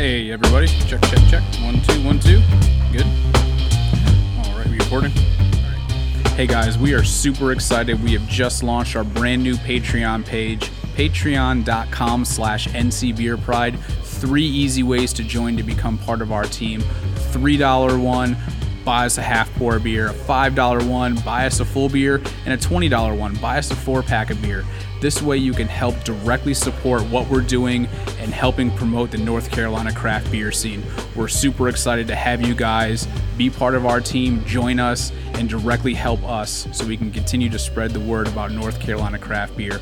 Hey everybody, check, check, check. One, two, one, two. Good. All right, we recording? Hey guys, we are super excited. We have just launched our brand new Patreon page, patreon.com slash ncbeerpride. Three easy ways to join to become part of our team. $3 one, buy us a half pour beer, a $5 one, buy us a full beer, and a $20 one, buy us a four pack of beer. This way, you can help directly support what we're doing and helping promote the North Carolina craft beer scene. We're super excited to have you guys be part of our team, join us, and directly help us so we can continue to spread the word about North Carolina craft beer.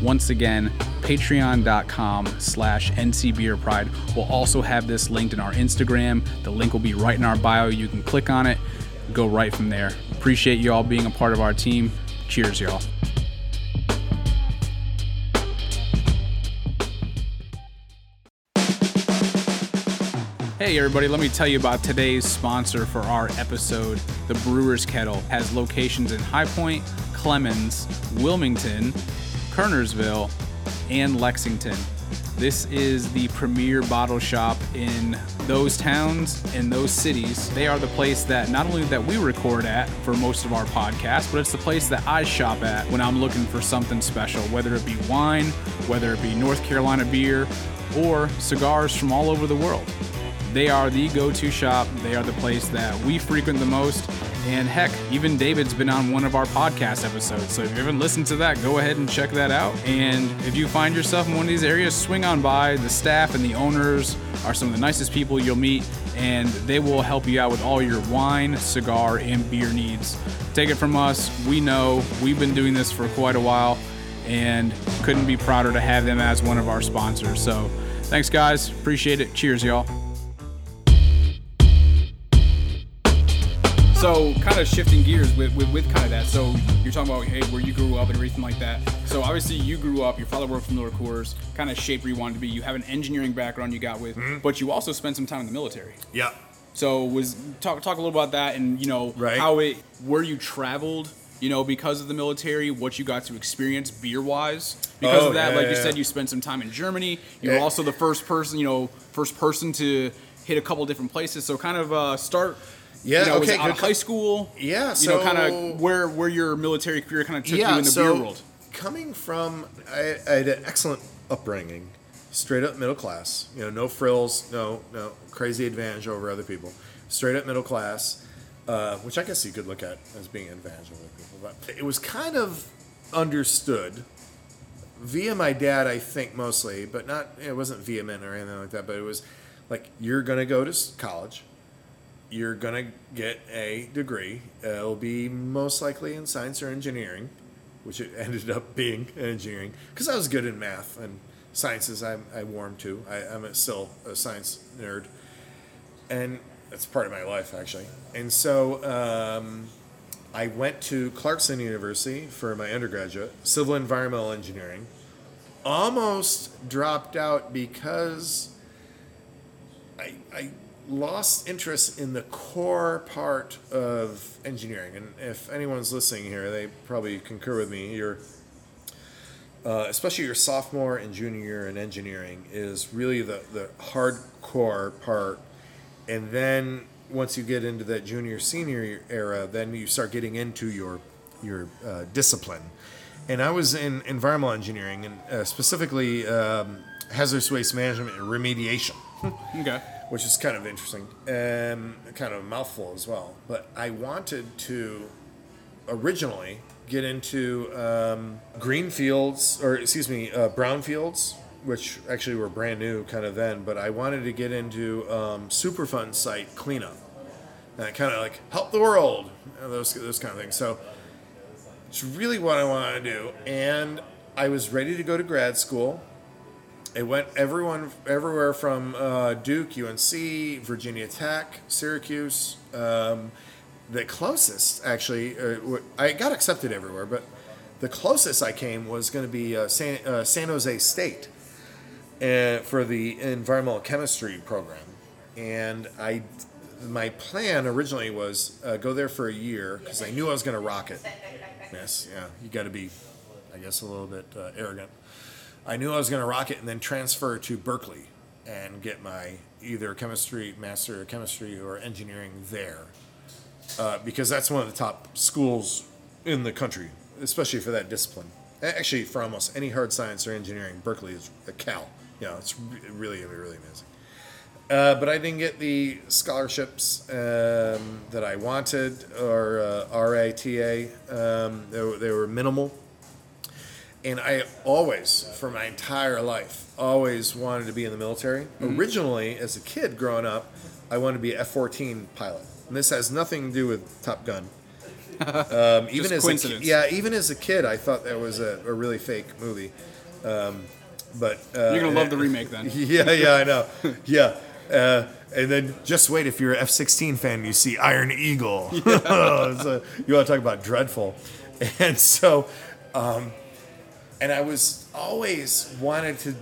Once again, patreon.com slash ncbeerpride. We'll also have this linked in our Instagram. The link will be right in our bio. You can click on it, go right from there. Appreciate you all being a part of our team. Cheers, y'all. Hey everybody, let me tell you about today's sponsor for our episode. The Brewer's Kettle has locations in High Point, Clemmons, Wilmington, Kernersville, and Lexington. This is the premier bottle shop in those towns and those cities. They are the place that not only that we record at for most of our podcasts, but it's the place that I shop at when I'm looking for something special, whether it be wine, whether it be North Carolina beer, or cigars from all over the world. They are the go to shop. They are the place that we frequent the most. And heck, even David's been on one of our podcast episodes. So if you haven't listened to that, go ahead and check that out. And if you find yourself in one of these areas, swing on by. The staff and the owners are some of the nicest people you'll meet, and they will help you out with all your wine, cigar, and beer needs. Take it from us. We know we've been doing this for quite a while and couldn't be prouder to have them as one of our sponsors. So thanks, guys. Appreciate it. Cheers, y'all. So, kind of shifting gears with, with, with kind of that. So, you're talking about hey, where you grew up and everything like that. So, obviously, you grew up. Your father worked for Miller Coors, kind of shaped where you wanted to be. You have an engineering background you got with, but you also spent some time in the military. Yeah. So, was talk talk a little about that and you know Right. how it where you traveled. You know, because of the military, what you got to experience beer wise. Because Oh, of that, yeah, like you yeah, said, you spent some time in Germany. You were Yeah. also the first person, you know, first person to hit a couple different places. So, kind of uh, start. Yeah, you know, okay, out of high school. Yeah, you know, kind of where where your military career kind of took yeah, you in the so beer world. coming from, I, I had an excellent upbringing, straight up middle class. You know, no frills, no no crazy advantage over other people. Straight up middle class, uh, which I guess you could look at as being an advantage over people. But it was kind of understood via my dad, I think mostly, but not. It wasn't vehement or anything like that. But it was like you're gonna go to college. You're gonna get a degree. Uh, it'll be most likely in science or engineering, which it ended up being engineering because I was good in math and sciences. I, I warmed to. I, I'm a, still a science nerd, and that's part of my life actually. And so um, I went to Clarkson University for my undergraduate, civil environmental engineering. Almost dropped out because I, I lost interest in the core part of engineering. And if anyone's listening here, they probably concur with me. Your, uh, especially your sophomore and junior year in engineering, is really the, the hardcore part. And then once you get into that junior senior era, then you start getting into your your uh, discipline. And I was in environmental engineering and uh, specifically um, hazardous waste management and remediation Okay. Which is kind of interesting um, kind of a mouthful as well. But I wanted to originally get into um, green fields, or excuse me, uh, brown fields, which actually were brand new kind of then. But I wanted to get into um, Superfund site cleanup, and kind of like help the world, those those kind of things. So it's really what I wanted to do, and I was ready to go to grad school. It went everyone everywhere from uh, Duke, UNC, Virginia Tech, Syracuse. Um, the closest, actually, uh, I got accepted everywhere, but the closest I came was going to be uh, San, uh, San Jose State uh, for the environmental chemistry program, and I. My plan originally was uh, go there for a year because I knew I was going to rock it. Yes, yeah, you got to be, I guess, a little bit uh, arrogant. I knew I was going to rock it and then transfer to Berkeley and get my either chemistry, master of chemistry, or engineering there. Uh, because that's one of the top schools in the country, especially for that discipline. Actually, for almost any hard science or engineering, Berkeley is a Cal. You know, it's really, really amazing. Uh, but I didn't get the scholarships um, that I wanted or uh, RATA. Um, they, they were minimal. And I always, for my entire life, always wanted to be in the military. Originally, as a kid growing up, I wanted to be an F 14 pilot. And this has nothing to do with Top Gun. Um, even as a yeah, even as a kid, I thought that was a, a really fake movie. Um, but uh, You're gonna love the remake then. yeah, yeah, I know. Yeah. Uh, and then just wait if you're an F 16 fan, you see Iron Eagle. So you want to talk about dreadful. And so, um, and I was always wanted to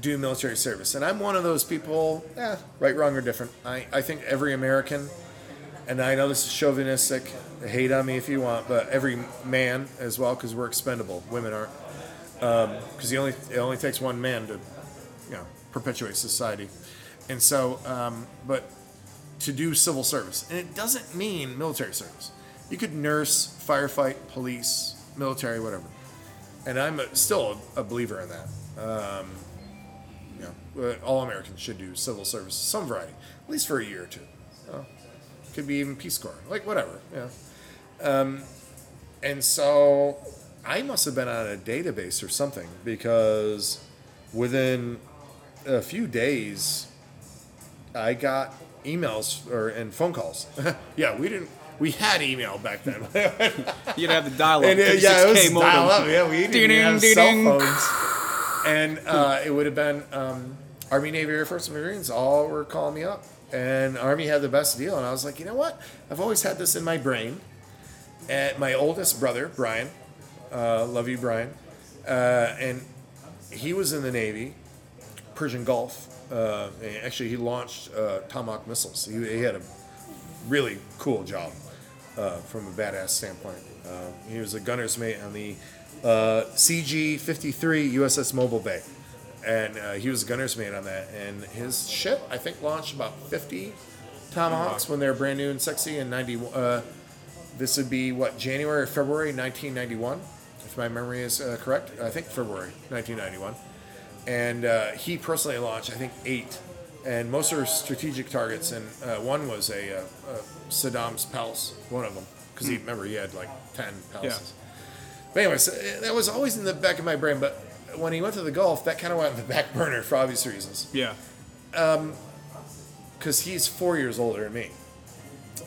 do military service. And I'm one of those people, eh, right, wrong, or different. I, I think every American, and I know this is chauvinistic, hate on me if you want, but every man as well, because we're expendable. Women aren't because the only it only takes one man to, you know, perpetuate society, and so, um, but to do civil service, and it doesn't mean military service. You could nurse, firefight, police, military, whatever, and I'm a, still a, a believer in that. Um, you know, all Americans should do civil service, some variety, at least for a year or two. Could be even Peace Corps, like whatever. Yeah. Um, and so I must have been on a database or something because within a few days, I got emails or and phone calls. yeah, we didn't. We had email back then. You'd have the dial-up. And, uh, yeah, it 56K was modem. dial up. Yeah, we didn't have cell phones. And uh, it would have been um, Army, Navy, Air Force, and Marines all were calling me up. And Army had the best deal. And I was like, you know what? I've always had this in my brain. And my oldest brother, Brian, uh, love you, Brian, uh, and he was in the Navy, Persian Gulf. Uh, and actually, he launched uh, Tomahawk missiles. He, he had a really cool job uh, from a badass standpoint. Uh, he was a gunner's mate on the uh, CG 53 USS Mobile Bay. And uh, he was a gunner's mate on that. And his ship, I think, launched about 50 Tomahawks when they were brand new and sexy in 90. Uh, this would be, what, January or February 1991, if my memory is uh, correct? I think February 1991. And he personally launched, I think, eight. And most are strategic targets. And uh, one was a, uh, uh, Saddam's palace, one of them. Because he, remember, he had like 10 palaces. But anyways, uh, that was always in the back of my brain. But when he went to the Gulf, that kind of went in the back burner for obvious reasons Yeah. because he's four years older than me.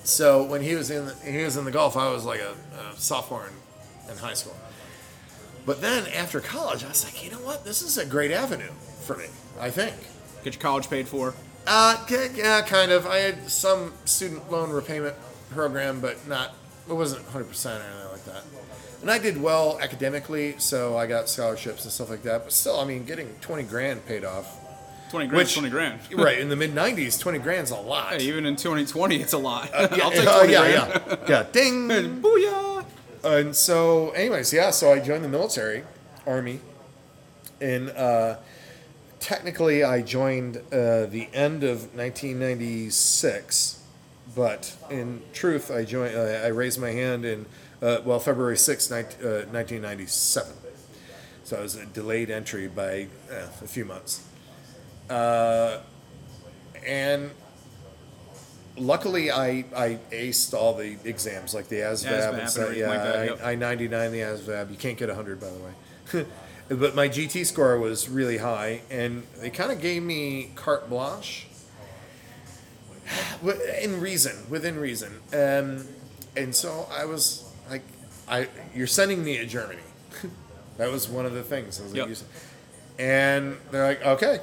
So when he was in the, he was in the Gulf, I was like a, a sophomore in, in high school. But then after college, I was like, you know what? This is a great avenue for me. I think. Get your college paid for. Uh, yeah, kind of. I had some student loan repayment program, but not. It wasn't 100 percent or anything like that. And I did well academically, so I got scholarships and stuff like that. But still, I mean, getting 20 grand paid off. 20 grand, Which- 20 grand. right in the mid 90s, 20 grand's a lot. Hey, even in 2020, it's a lot. Yeah, I'll take 20 oh, yeah, grand. yeah, yeah. Ding. Booyah! And so, anyways, yeah. So I joined the military, army, and uh, technically I joined uh, the end of 1996, but in truth, I joined. Uh, I raised my hand in uh, well February 6, 19, uh, 1997. So I was a delayed entry by uh, a few months. Uh, and luckily I, I aced all the exams like the ASVAB, ASVAB and and yeah like that, yep. I, I 99 the ASVAB you can't get 100 by the way but my GT score was really high and they kind of gave me carte blanche in reason within reason um, and so I was like I you're sending me to Germany that was one of the things I was like. And they're like okay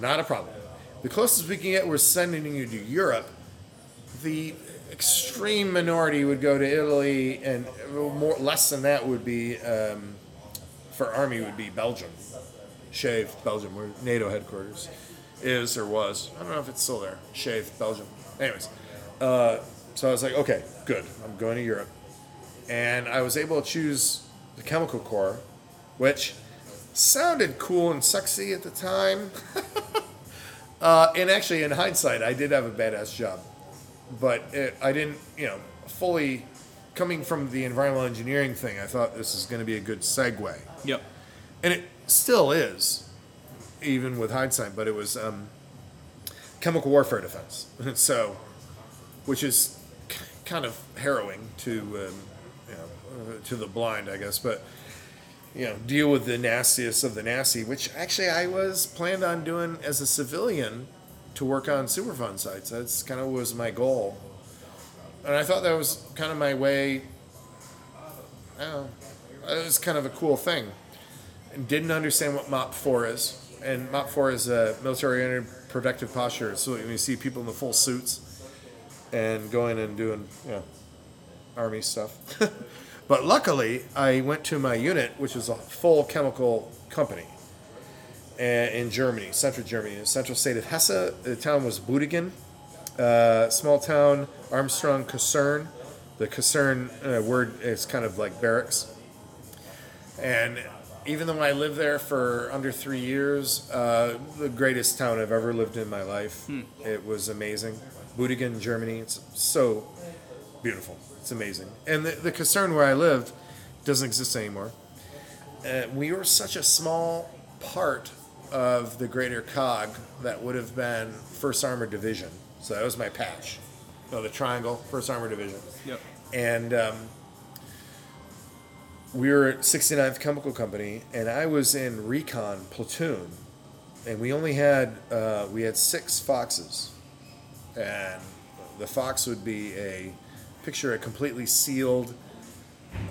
not a problem. The closest we can get, we're sending you to Europe. The extreme minority would go to Italy, and more less than that would be um, for army would be Belgium, SHAPE Belgium, where NATO headquarters is or was. I don't know if it's still there. SHAPE Belgium. Anyways, uh, so I was like, okay, good. I'm going to Europe, and I was able to choose the chemical corps, which sounded cool and sexy at the time. Uh, and actually, in hindsight, I did have a badass job, but it, I didn't, you know, fully coming from the environmental engineering thing. I thought this is going to be a good segue, Yep. and it still is, even with hindsight. But it was um, chemical warfare defense, so, which is k- kind of harrowing to, um, you know, uh, to the blind, I guess, but you know, deal with the nastiest of the nasty, which actually I was planned on doing as a civilian to work on Superfund sites. That's kind of was my goal. And I thought that was kind of my way. I don't know, it was kind of a cool thing. And didn't understand what MOPP 4 is. And MOPP 4 is a military protective posture. So when you see people in the full suits and going and doing, you know, army stuff. but luckily, I went to my unit, which was a full chemical company uh, in Germany, central Germany, in the central state of Hesse. The town was Büdingen, uh, small town, Armstrong Kaserne. The Kaserne uh, word is kind of like barracks. And even though I lived there for under three years, uh, the greatest town I've ever lived in my life. It was amazing. Büdingen, Germany. It's so beautiful. It's amazing. And the, the where I lived doesn't exist anymore. Uh, we were such a small part of the greater COG that would have been First Armored Division. So that was my patch. No, the triangle, First Armor Division. Yep. And um, we were at 69th Chemical Company, and I was in recon platoon, and we only had uh, we had six foxes, and the fox would be a picture a completely sealed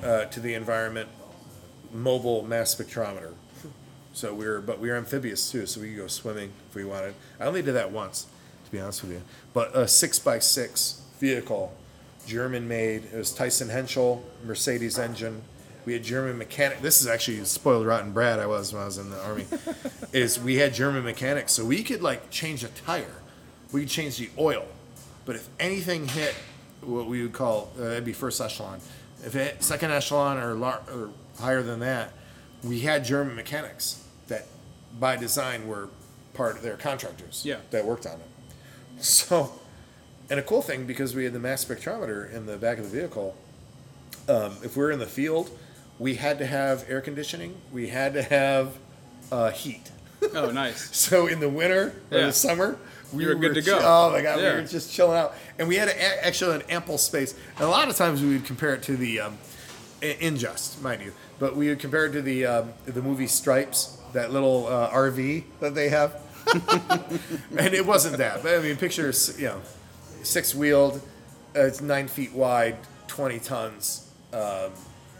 uh, to the environment mobile mass spectrometer. So we were, but we were amphibious too, so we could go swimming if we wanted. I only did that once, to be honest with you. But a six by six vehicle, German made. It was Thyssen Henschel, Mercedes engine. We had German mechanic. This is actually spoiled rotten Brad. I was when I was in the army. is we had German mechanics, so we could like change a tire. We could change the oil, but if anything hit what we would call uh, that'd be first echelon. If it hit second echelon or, lar- or higher than that, we had German mechanics that, by design, were part of their contractors. Yeah. That worked on it. So, and a cool thing because we had the mass spectrometer in the back of the vehicle. Um, if we were in the field, we had to have air conditioning. We had to have uh, heat. Oh, nice. So in the winter or Yeah. the summer, we You were good to go. Oh my god, Yeah. we were just chilling out, and we had a, actually an ample space. And a lot of times we would compare it to the um, Injust, mind you, but we would compare it to the um, the movie Stripes, that little uh, RV that they have, and it wasn't that. But I mean, picture you know, six wheeled, uh, it's nine feet wide, twenty tons. Um,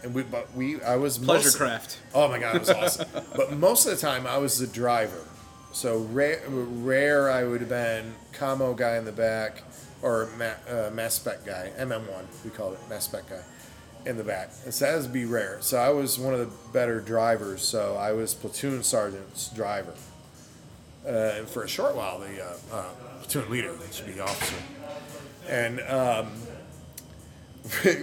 and we, but we, I was Pleasure most- craft. Oh my god, it was awesome. but most of the time, I was the driver. So rare, rare I would have been camo guy in the back or ma, uh, mass spec guy, MM1 we called it, mass spec guy in the back. And so that would be rare. So I was one of the better drivers. So I was platoon sergeant's driver. Uh, for a short while, the uh, uh, platoon leader, should be the officer. And um,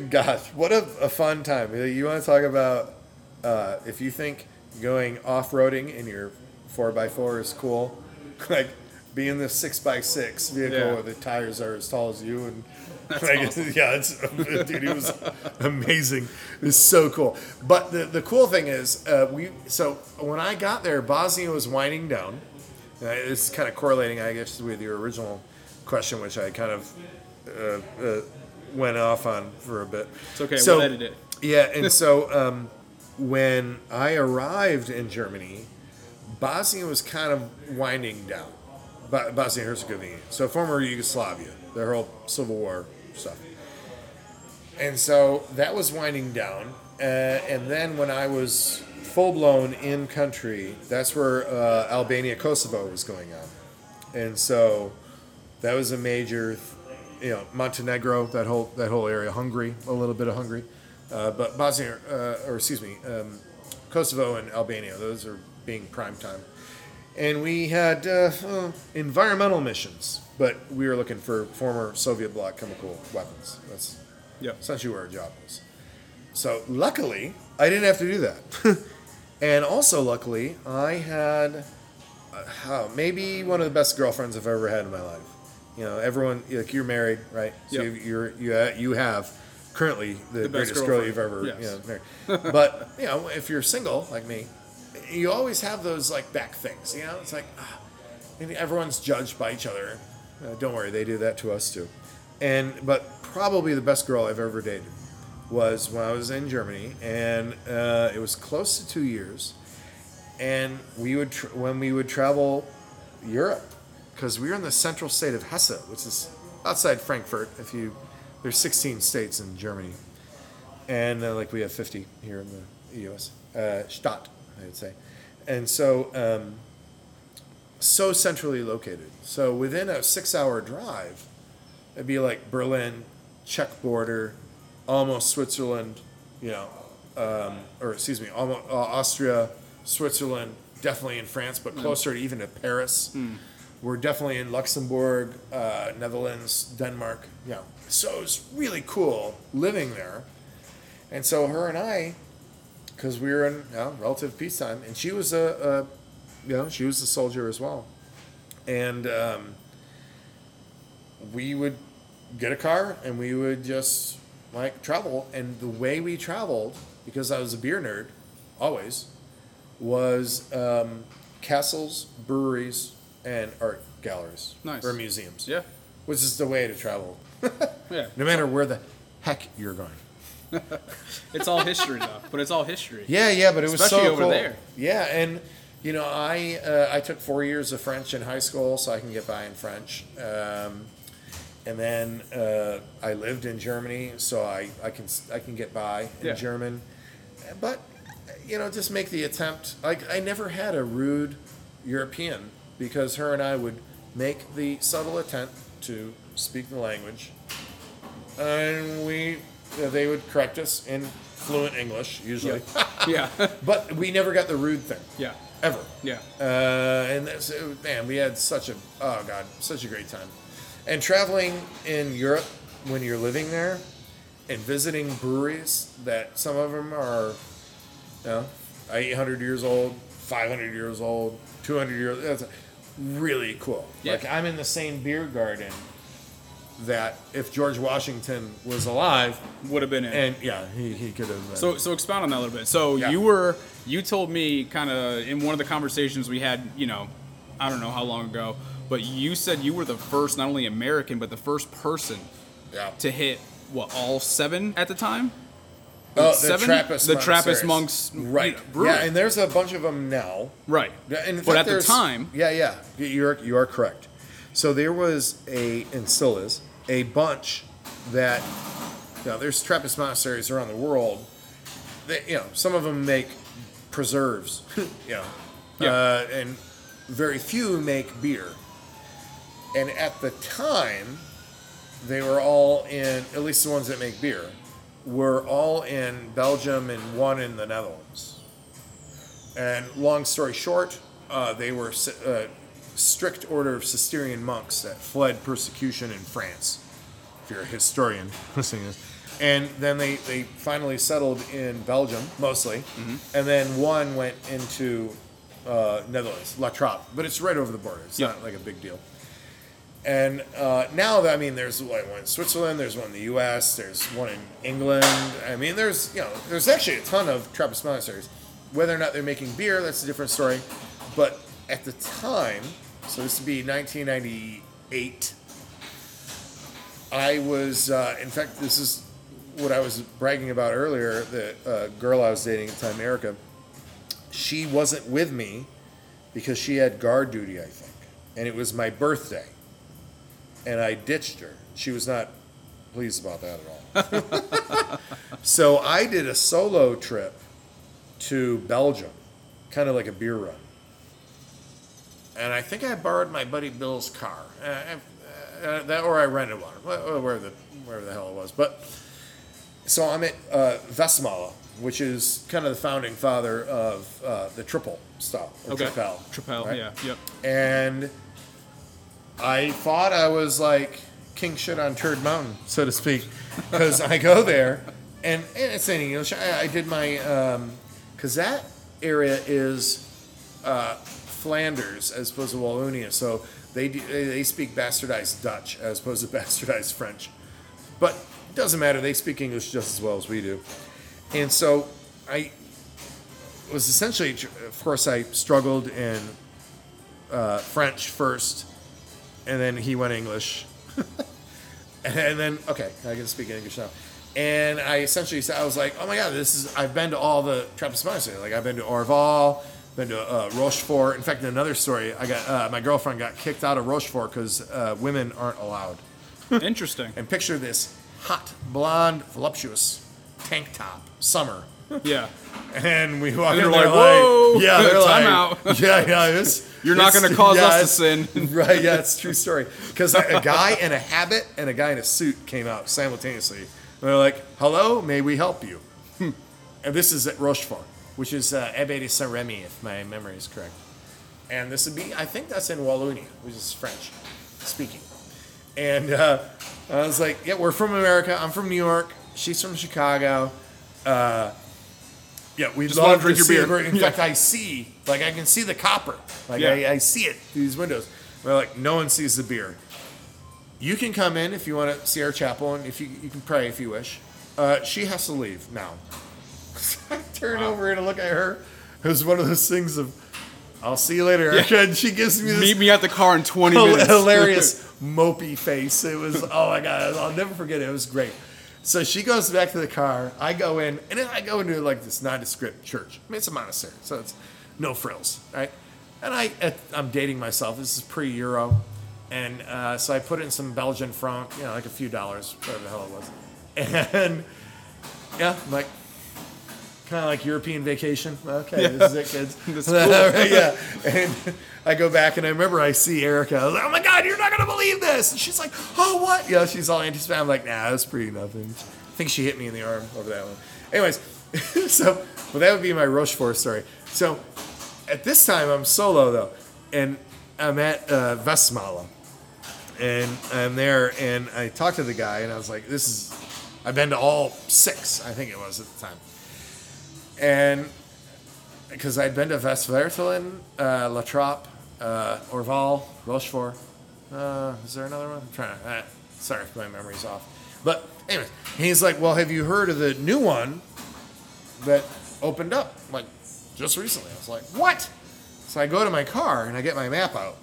gosh, what a, a fun time! You want to talk about uh, if you think going off roading in your four x four is cool, like being the six x six vehicle Yeah. where the tires are as tall as you and. like, Yeah, it's, dude, it was amazing. It was so cool. But the, the cool thing is, uh, we so when I got there, Bosnia was winding down. Uh, it's kind of correlating, I guess, with your original question, which I kind of uh, uh, went off on for a bit. It's okay. So- we'll edit it. Yeah, and so um, when I arrived in Germany, Bosnia was kind of winding down. Bo- Bosnia Herzegovina, so former Yugoslavia, their whole civil war stuff. And so that was winding down. Uh, and then when I was full blown in country, that's where uh, Albania Kosovo was going on. And so that was a major, you know, Montenegro, that whole that whole area, Hungary, a little bit of Hungary, uh, but Bosnia, uh, or excuse me, um, Kosovo and Albania, those are being prime time. And we had uh, environmental missions, but we were looking for former Soviet bloc chemical weapons. That's Yep. essentially where our job was. So luckily, I didn't have to do that. and also luckily, I had uh, maybe one of the best girlfriends I've ever had in my life. You know, everyone like you're married, right? So Yep. you you're you ha- you have currently the, The greatest girl you've ever Yes. you know married. but you know, if you're single like me, you always have those like back things. You know, it's like ah, maybe everyone's judged by each other. Uh, don't worry, they do that to us too. And but probably the best girl I've ever dated was when I was in Germany, and uh, it was close to two years. And we would when we would travel Europe, because we were in the central state of Hesse, which is outside Frankfurt. If you there's 16 states in Germany, and uh, like we have 50 here in the U.S. Uh, Stadt, I would say, and so um, so centrally located. So within a six-hour drive, it'd be like Berlin, Czech border, almost Switzerland, you know, um, or excuse me, almost uh, Austria, Switzerland, definitely in France, but closer to even to Paris. We're definitely in Luxembourg, uh, Netherlands, Denmark. Yeah, so it's really cool living there. And so her and I, because we were in you know, relative peacetime, and she was a, a, you know, she was a soldier as well, and um, we would get a car and we would just like travel. And the way we traveled, because I was a beer nerd, always, was um, castles, breweries, and art galleries Nice. or museums. Yeah. which is the way to travel, Yeah. no matter where the heck you're going. It's all history though, but it's all history. Yeah, yeah, but it was Especially so over cool. there. Yeah, and you know, I uh, I took four years of French in high school, so I can get by in French. Um, and then uh, I lived in Germany, so I, I can I can get by in Yeah. German. But you know, just make the attempt. Like I never had a rude European because her and I would make the subtle attempt to speak the language, and we they would correct us in fluent English usually. Yeah. yeah. But we never got the rude thing yeah. ever. Yeah. Uh, and that's, man, we had such a oh god, such a great time. And traveling in Europe when you're living there and visiting breweries that some of them are, you know, 800 years old, 500 years old, 200 years. That's really cool. Yeah. Like I'm in the same beer garden that if George Washington was alive, Would have been it. and yeah, he, he could have. been. So, so expound on that a little bit. So Yeah. you were, you told me kind of in one of the conversations we had, you know, I don't know how long ago, but you said you were the first, not only American, but the first person yeah. to hit what all seven at the time. Oh, the seven? Trappist The monks Trappist monks, right? brewery. Yeah, and there's a bunch of them now. Right. But at the time, yeah, yeah, you're you are correct. So there was a, and still is, a bunch that, you know, there's Trappist monasteries around the world. That, you know, some of them make preserves, you know, Yeah. uh, and very few make beer. And at the time, they were all in, at least the ones that make beer, were all in Belgium and one in the Netherlands. And long story short, uh, they were si- uh, strict order of Cistercian monks that fled persecution in France. If you're a historian listening to this. And then they, they finally settled in Belgium, mostly. And then one went into uh, Netherlands, La Trappe. But it's right over the border. It's Yeah. not like a big deal. And uh, now, I mean, there's like one in Switzerland, there's one in the U.S., there's one in England. I mean, there's you know, there's actually a ton of Trappist monasteries. Whether or not they're making beer, that's a different story. But at the time, so this would be 1998. I was, uh, in fact, this is what I was bragging about earlier. The uh, girl I was dating at the time, Erica, she wasn't with me because she had guard duty, I think, and it was my birthday and I ditched her. She was not pleased about that at all. so I did a solo trip to Belgium, kind of like a beer run. And I think I borrowed my buddy Bill's car, uh, uh, that, or I rented one, wh- wherever the wherever the hell it was. But so I'm at uh, Westmalle, which is kind of the founding father of uh, the triple style, or Okay. Tripel, Tripel, right? yeah, yep. and I thought I was like king shit on Turd Mountain, so to speak, because I go there and, and it's in English. I, I did my because that area is uh, Flanders as opposed to Wallonia, so they do, they they speak bastardized Dutch as opposed to bastardized French. But it doesn't matter; they speak English just as well as we do. And so I was essentially, of course, I struggled in uh, French first, and then he went English, and then okay, I can speak English now. And I essentially said, I was like, oh my god, this is. I've been to all the Trappist monasteries. Like I've been to Orval, been to uh, Rochefort. In fact, in another story, I got uh, my girlfriend got kicked out of Rochefort because uh, women aren't allowed. Interesting. And picture this hot, blonde, voluptuous tank top, summer. Yeah. And we walk And in they're like, "Whoa, yeah, they're time like, out." yeah, yeah, this, You're not gonna cause yeah, us to sin. right? Yeah, it's a true story. Because a guy in a habit and a guy in a suit came out simultaneously. And they're like, "Hello, may we help you?" Hmm. and this is at Rochefort, which is uh, Abbaye de Saint Remy, if my memory is correct. And this would be, I think that's in Wallonia, which is French speaking. And uh, I was like, "Yeah, we're from America. I'm from New York. She's from Chicago." Uh, yeah, we Just love wanna drink to your beer. the- In Yeah. fact, I see, like, I can see the copper. Like, Yeah. I, I see it through these windows. We're like, no one sees the beer. You can come in if you want to see our chapel, and if you you can pray if you wish. Uh, she has to leave now. I turn over and look at her. It was one of those things of, I'll see you later, Erica. And she gives me this Meet me at the car in 20 minutes. hilarious mopey face. It was oh my god, I'll never forget it. It was great. So she goes back to the car. I go in, and I go into like this nondescript church. I mean, it's a monastery, so it's no frills, right? And I, I'm dating myself. This is pre-Euro, and uh, so I put in some Belgian franc, you know, like a few dollars, whatever the hell it was, and yeah, I'm like kind of like European vacation. Okay, this is it, kids. Yeah. And I go back and I remember I see Erica. I was like, oh my God, you're not going to believe this. And she's like, oh, what? Yeah, she's all anti spam. I'm like, nah, that's pretty nothing. I think she hit me in the arm over that one. Anyways, so, well, that would be my Rochefort story. So at this time, I'm solo though. And I'm at uh, Westmalle. And I'm there and I talked to the guy and I was like, this is, I've been to all six, I think it was at the time and because I'd been to Westvleteren, uh, La Trappe, uh, Orval, Rochefort. Uh, is there another one? I'm trying to. Uh, sorry if my memory's off. But anyways, he's like, "Well, have you heard of the new one that opened up like just recently?" I was like, "What?" So I go to my car and I get my map out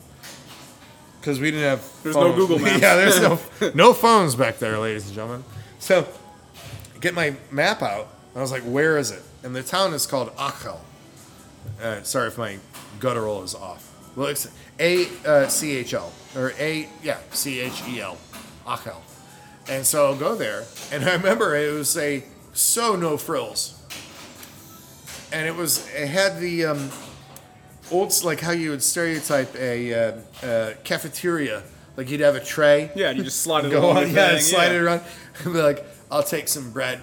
because we didn't have. There's no. Google Maps. yeah, there's no no phones back there, ladies and gentlemen. So I get my map out. I was like, "Where is it?" And the town is called Achel. Uh, sorry if my guttural is off. Well, it's A uh, C H L or A yeah C H E L, Achel. And so I'll go there, and I remember it was a so no frills, and it was it had the um, old like how you would stereotype a uh, uh, cafeteria, like you'd have a tray Yeah, you just slide it go on, yeah, thing, slide it around, and be like, I'll take some bread,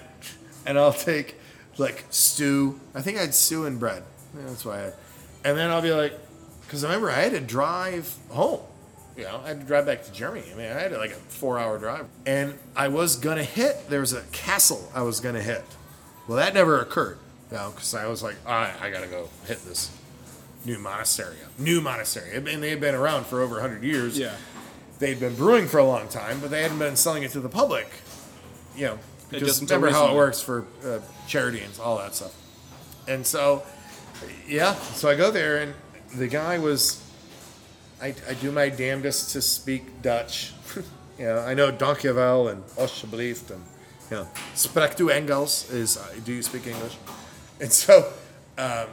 and I'll take like stew. I think I had stew and bread. Yeah, that's what I had. And then I'll be like, because I remember I had to drive home. You know, I had to drive back to Germany. I mean, I had like a four-hour drive, and I was gonna hit. There was a castle I was gonna hit. Well, that never occurred. You know, because I was like, I, I gotta go hit this new monastery. New monastery. I mean, they had been around for over 100 years Yeah. they'd been brewing for a long time, but they hadn't been selling it to the public. You know, because just remember how it works for uh, charity and all that stuff. And so, yeah, so I go there, and the guy was. I, I do my damnedest to speak Dutch. you know, I know Dankjewel and Alsjeblieft and you know, Spreekt u Engels is uh, do you speak English? And so, um,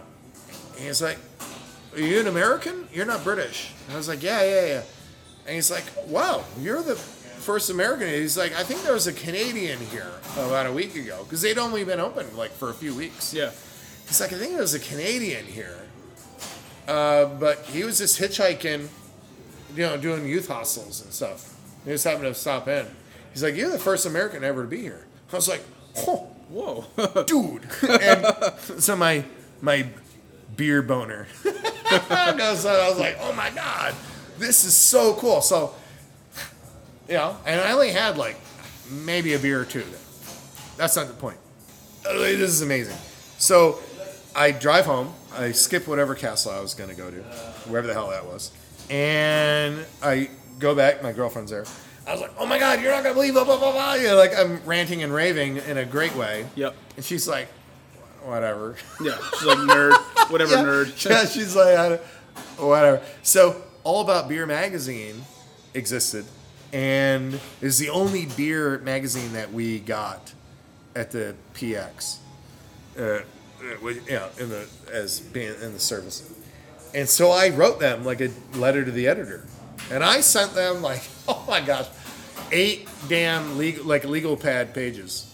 he's like, "Are you an American? You're not British." And I was like, "Yeah, yeah, yeah." And he's like, "Wow, you're the first American." He's like, "I think there was a Canadian here about a week ago because they'd only been open like for a few weeks." Yeah. He's like, "I think there was a Canadian here, uh, but he was just hitchhiking, you know, doing youth hostels and stuff. He just happened to stop in." He's like, "You're the first American ever to be here." I was like, "Oh." Whoa. dude. And so my my beer boner goes. I was like, oh my god, this is so cool. So, you know, and I only had like maybe a beer or two. That's not the point. Uh, This is amazing. So I drive home. I skip whatever castle I was going to go to, wherever the hell that was, and I go back. My girlfriend's there. I was like, "Oh my god, you're not gonna believe blah blah blah blah." You know, like I'm ranting and raving in a great way. Yep. And she's like, "Whatever." Yeah. She's like nerd, whatever yeah. nerd. yeah, she's like, whatever. So, All About Beer magazine existed, and is the only beer magazine that we got at the PX. Uh, you know, in the as being in the service, and so I wrote them like a letter to the editor, and I sent them like, oh my gosh, eight damn legal like legal pad pages.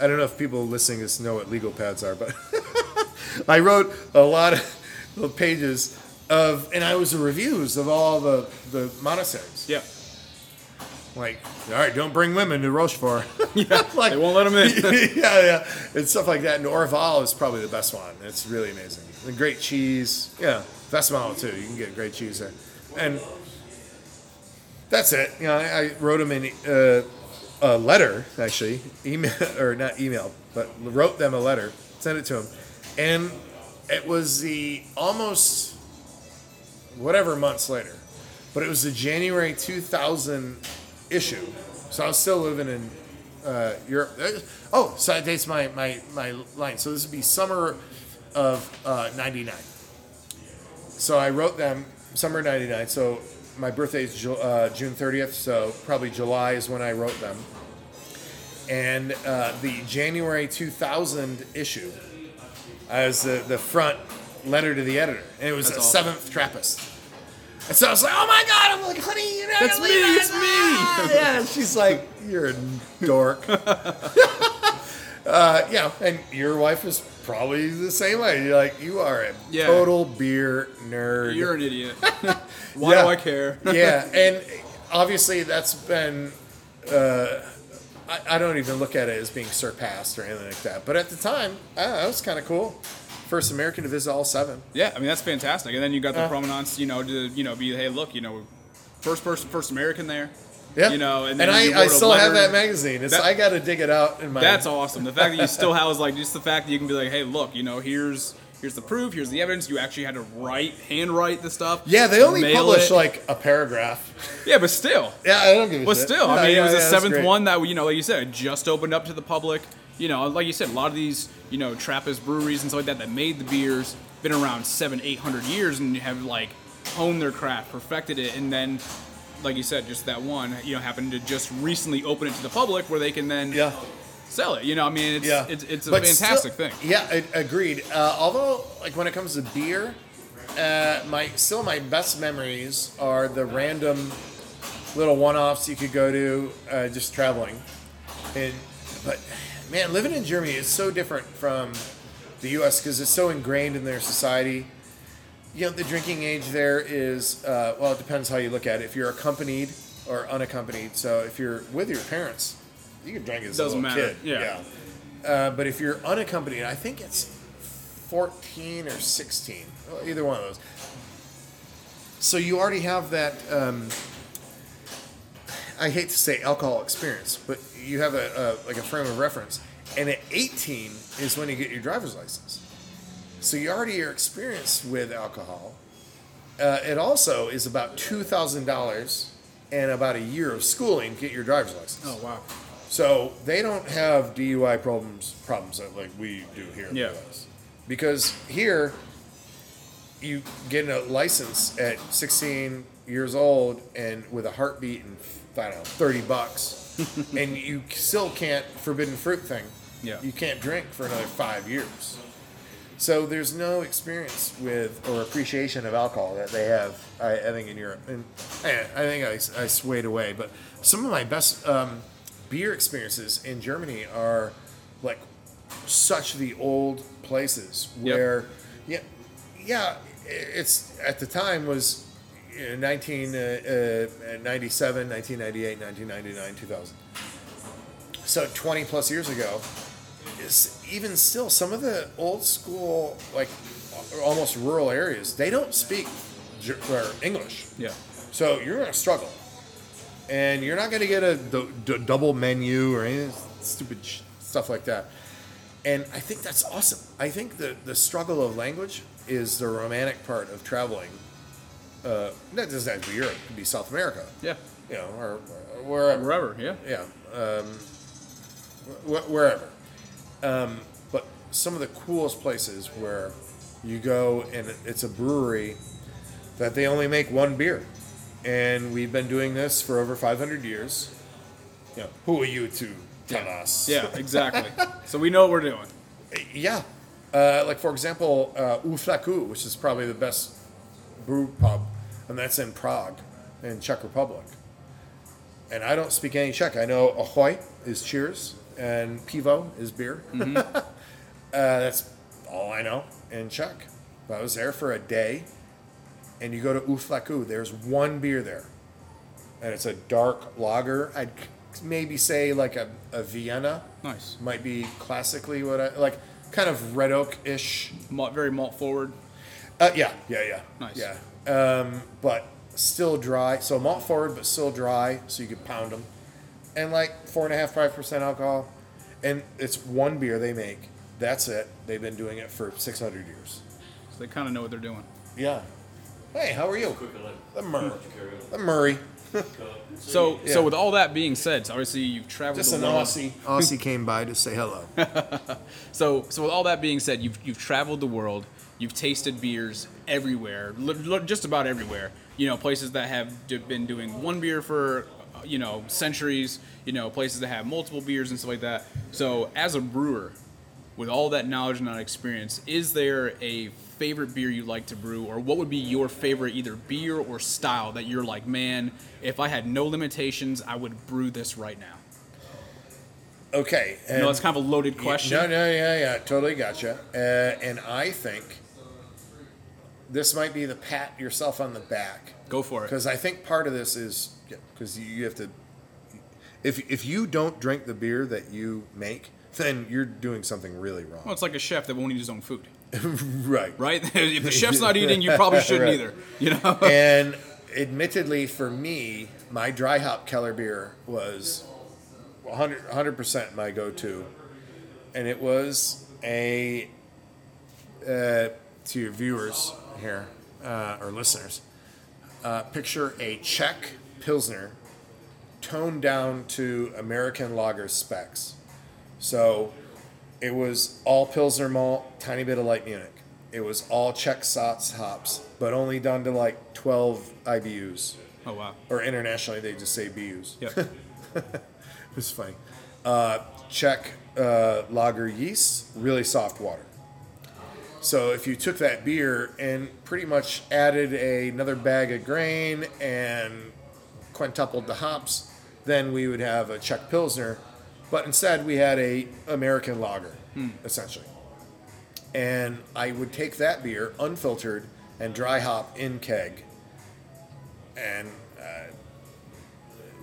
I don't know if people listening to this know what legal pads are, but I wrote a lot of pages of, and I was the reviews of all the the monasteries. Yeah. Like, all right, don't bring women to Rochefort. Yeah. like they won't let them in. yeah, yeah, and stuff like that. And Orval is probably the best one. It's really amazing. And great cheese. Yeah, Westmalle too. You can get great cheese there. And that's it. You know, I, I wrote them in uh, a letter actually, email or not email, but wrote them a letter, sent it to them, and it was the almost whatever months later, but it was the January 2000 issue. So I was still living in uh, Europe. Oh, so that dates my, my, my line. So this would be summer of uh, 99. So I wrote them summer 99. So my birthday is Ju- uh, June 30th. So probably July is when I wrote them. And uh, the January 2000 issue as the, the front letter to the editor. And it was That's a awesome. seventh Trappist. And so I was like, oh my God. I'm like, honey, you're not That's me, it." it's me. Ah, Yeah. And she's like, you're a dork. uh, yeah. And your wife is probably the same way. You're like, you are a Yeah. total beer nerd. You're an idiot. Why Yeah. do I care? yeah, and obviously that's been. Uh, I, I don't even look at it as being surpassed or anything like that. But at the time, I know, it was kind of cool. First American to visit all seven. Yeah, I mean that's fantastic. And then you got the provenance, you know, to you know be hey look, you know, first person, first American there. Yeah, You know, and and, I, I still have that magazine. It's That- I got to dig it out in my. That's awesome. The fact that you still have is like just the fact that you can be like, hey, look, you know, here's here's the proof, here's the evidence. You actually had to write, handwrite the stuff. Yeah, they only publish it. like a paragraph. Yeah, but still, Yeah, I don't give a but shit. still, Yeah, I mean, yeah, it was yeah, the seventh one that you know, like you said, just opened up to the public. You know, like you said, a lot of these, you know, Trappist breweries and stuff like that that made the beers been around seven, eight hundred years and have like honed their craft, perfected it, and then, like you said, just that one, you know, happened to just recently open it to the public where they can then Yeah. sell it. You know, I mean, it's Yeah, it's, it's a But fantastic still- thing. Yeah, I, agreed. Uh, although, like when it comes to beer, uh, my still my best memories are the random little one-offs you could go to uh, just traveling. And but man, living in Germany is so different from the U.S. because it's so ingrained in their society. You know, the drinking age there is uh, well, it depends how you look at it. If you're accompanied or unaccompanied, so if you're with your parents, you can drink as a Doesn't little matter. kid. Yeah. Uh, but if you're unaccompanied, I think it's 14 or 16, well, either one of those. So you already have that. Um, I hate to say alcohol experience, but you have a, a like a frame of reference. And at 18 is when you get your driver's license. So you already are experienced with alcohol. Uh, it also is about two thousand dollars and about a year of schooling to get your driver's license. Oh wow. So they don't have DUI problems problems that like we do here in Yeah. the US. Because here you get a license at 16 years old and with a heartbeat and I don't know 30 bucks and you still can't forbidden fruit thing. Yeah. You can't drink for another 5 years. So there's no experience with or appreciation of alcohol that they have, I, I think, in Europe. And I, I think I, I swayed away, but some of my best um, beer experiences in Germany are like such the old places Yep. where, yeah, yeah, it's at the time was you know, 1997, uh, uh, 1998, 1999, 2000. So 20 plus years ago, is even still some of the old school like uh, almost rural areas they don't speak english Yeah. so you're going to struggle and you're not going to get a d- d- double menu or any stupid sh- stuff like that and i think that's awesome i think the, the struggle of language is the romantic part of traveling. Uh, that doesn't have to be Europe; it could be South America, Yeah. you know, or, or wherever. Wherever. Yeah. Yeah, um, wh- wherever. Um, but some of the coolest places where you go and it's a brewery that they only make one beer, and we've been doing this for over 500 years. Know, who are you to tell us? Yeah. Exactly. so we know what we're doing. Yeah. Uh, like, for example, uh, U Fleků, which is probably the best brew pub, and that's in Prague, in Czech Republic. And I don't speak any Czech. I know Ahoy is cheers, and Pivo is beer. uh, that's all I know in Czech. But I was there for a day, and you go to U Fleků, there's one beer there. And it's a dark lager. I'd maybe say like a, a Vienna Nice. might be classically what I like, kind of red oak ish. Malt, very malt forward. Uh, yeah, yeah, yeah, Nice. yeah. Um, but still dry, so malt forward, but still dry, so you could pound them, and like four and a half, five percent alcohol, and it's one beer they make. That's it. They've been doing it for six hundred years. So they kind of know what they're doing. Yeah. Hey, how are you? The Murray. The Murray. So, Yeah. so with all that being said, so obviously you've traveled Just the an world. Aussie. Aussie came by to say hello. So, so with all that being said, you've you've traveled the world. You've tasted beers everywhere, just about everywhere. You know, places that have d- been doing one beer for, uh, you know, centuries. You know, places that have multiple beers and stuff like that. So, as a brewer, with all that knowledge and that experience, is there a favorite beer you like to brew, or what would be your favorite either beer or style that you're like, man, if I had no limitations, I would brew this right now? Okay. You know, and- that's kind of a loaded question. No, no, yeah, yeah, totally gotcha. Uh, and I think this might be the pat yourself on the back Go for it. because I think part of this is because you have to. If if you don't drink the beer that you make, then you're doing something really wrong. Well, it's like a chef that won't eat his own food. right. right? if the chef's not eating, you probably shouldn't Right. either. You know? and admittedly, for me, my dry hop Keller beer was 100 percent my go-to, and it was a uh, to your viewers here uh, or listeners. Uh, picture a Czech Pilsner toned down to American lager specs. So it was all Pilsner malt, tiny bit of light Munich. It was all Czech Saaz hops, but only done to like 12 IBUs. oh wow. Or internationally, they just say BUs. Yep. It's funny. Uh, Czech uh, lager yeast, really soft water. So if you took that beer and pretty much added a, another bag of grain and quintupled the hops, then we would have a Czech Pilsner. But instead, we had a American lager, essentially. And I would take that beer, unfiltered, and dry hop in keg. And uh,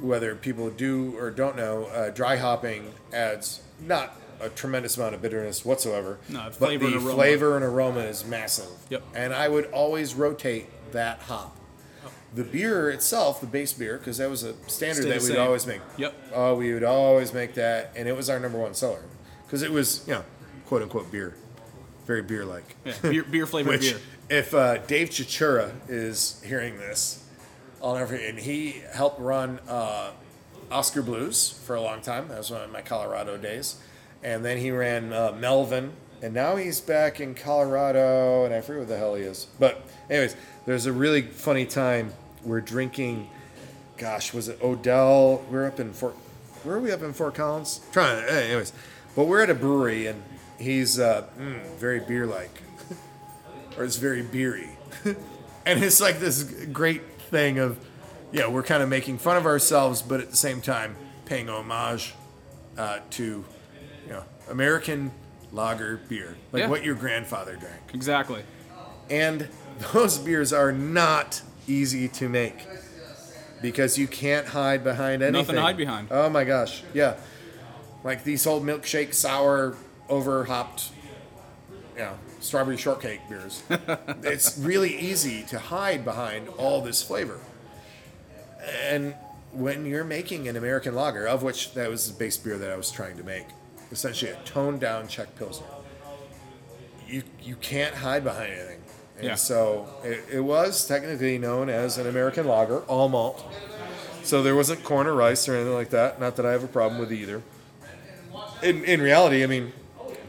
whether people do or don't know, uh, dry hopping adds not a tremendous amount of bitterness whatsoever. No, but the and flavor and aroma is massive. Yep. And I would always rotate that hop. The beer itself, the base beer, because that was a standard Stay that we'd always make. Yep. Oh, we would always make that, and it was our number one seller because it was, you know, quote unquote beer, very beer like. Yeah. Beer, beer flavored Which, beer. if uh, Dave Chichura is hearing this, I'll never. And he helped run uh, Oskar Blues for a long time. That was one of my Colorado days, and then he ran uh, Melvin, and now he's back in Colorado, and I forget what the hell he is. But anyways, there's a really funny time. We're drinking. Gosh, was it Odell? We're up in Fort. Where are we up in Fort Collins? Trying. To, anyways, but we're at a brewery, and he's uh, mm, very beer like or it's very beery. and it's like this great thing of, yeah, we're kind of making fun of ourselves, but at the same time paying homage uh, to, American lager beer, like Yeah. what your grandfather drank. Exactly. And those beers are not easy to make because you can't hide behind anything. Nothing to hide behind. Oh my gosh, yeah. Like these old milkshake sour over hopped, you know, strawberry shortcake beers. it's really easy to hide behind all this flavor. And when you're making an American lager, of which that was the base beer that I was trying to make, essentially a toned down Czech Pilsner, you you can't hide behind anything. And Yeah. so it, it was technically known as an American lager, all malt. So there wasn't corn or rice or anything like that. Not that I have a problem with either. In in reality, I mean,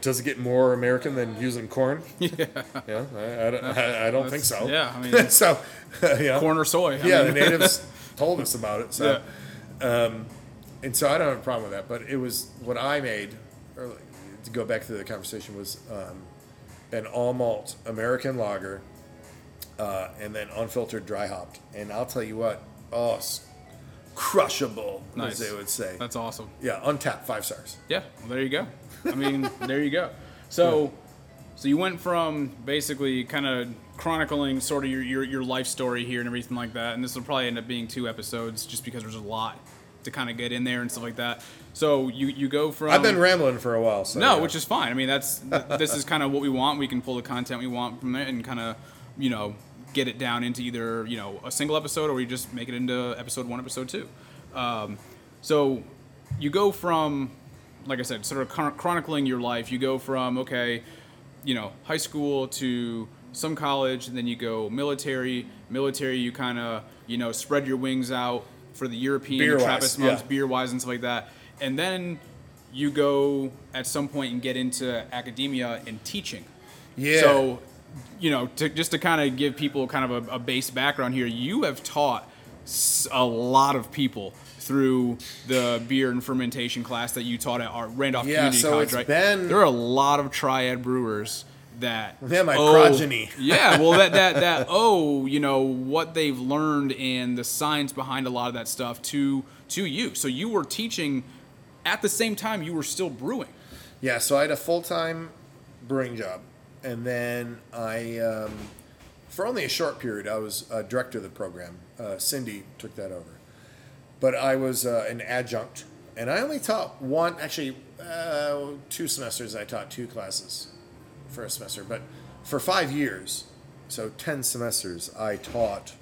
does it get more American than using corn? Yeah. Yeah, I, I don't, I, I don't think so. yeah, I mean- so yeah, Corn or soy. I yeah, mean, the natives told us about it. So, Yeah. um, and so I don't have a problem with that. But it was what I made. Or to go back to the conversation was um, an all malt American lager, uh, and then unfiltered dry hopped. And I'll tell you what, oh, crushable, Nice. as they would say. That's awesome. yeah, Untappd five stars. Yeah, well, there you go. I mean, there you go. So, so you went from basically kind of chronicling sort of your, your your life story here and everything like that, and this will probably end up being two episodes just because there's a lot to kind of get in there and stuff like that. So you you go from I've been rambling for a while. So no, yeah. which is fine. I mean, that's th- this is kind of what we want. We can pull the content we want from it and kind of you know get it down into either you know a single episode or we just make it into episode one, episode two. Um, so you go from like I said, sort of chron- chronicling your life. You go from okay, you know, high school to some college, and then you go military. Military, you kind of you know spread your wings out for the European Beer-wise, Trappist months, yeah. beer wise, and stuff like that. And then you go at some point and get into academia and teaching. Yeah. So, you know, to, just to kind of give people kind of a, a base background here, you have taught a lot of people through the beer and fermentation class that you taught at our Randolph Yeah, Community so College, it's right? been- there are a lot of triad brewers that Yeah, my owe- progeny. yeah, well, that that that oh, you know what they've learned and the science behind a lot of that stuff to to you. So you were teaching at the same time you were still brewing. Yeah, so I had a full time brewing job, and then I, um, for only a short period, I was director of the program. Uh, Cindy took that over, but I was uh, an adjunct, and I only taught one, actually, uh, two semesters. I taught two classes for a semester, but for five years, so ten semesters, I taught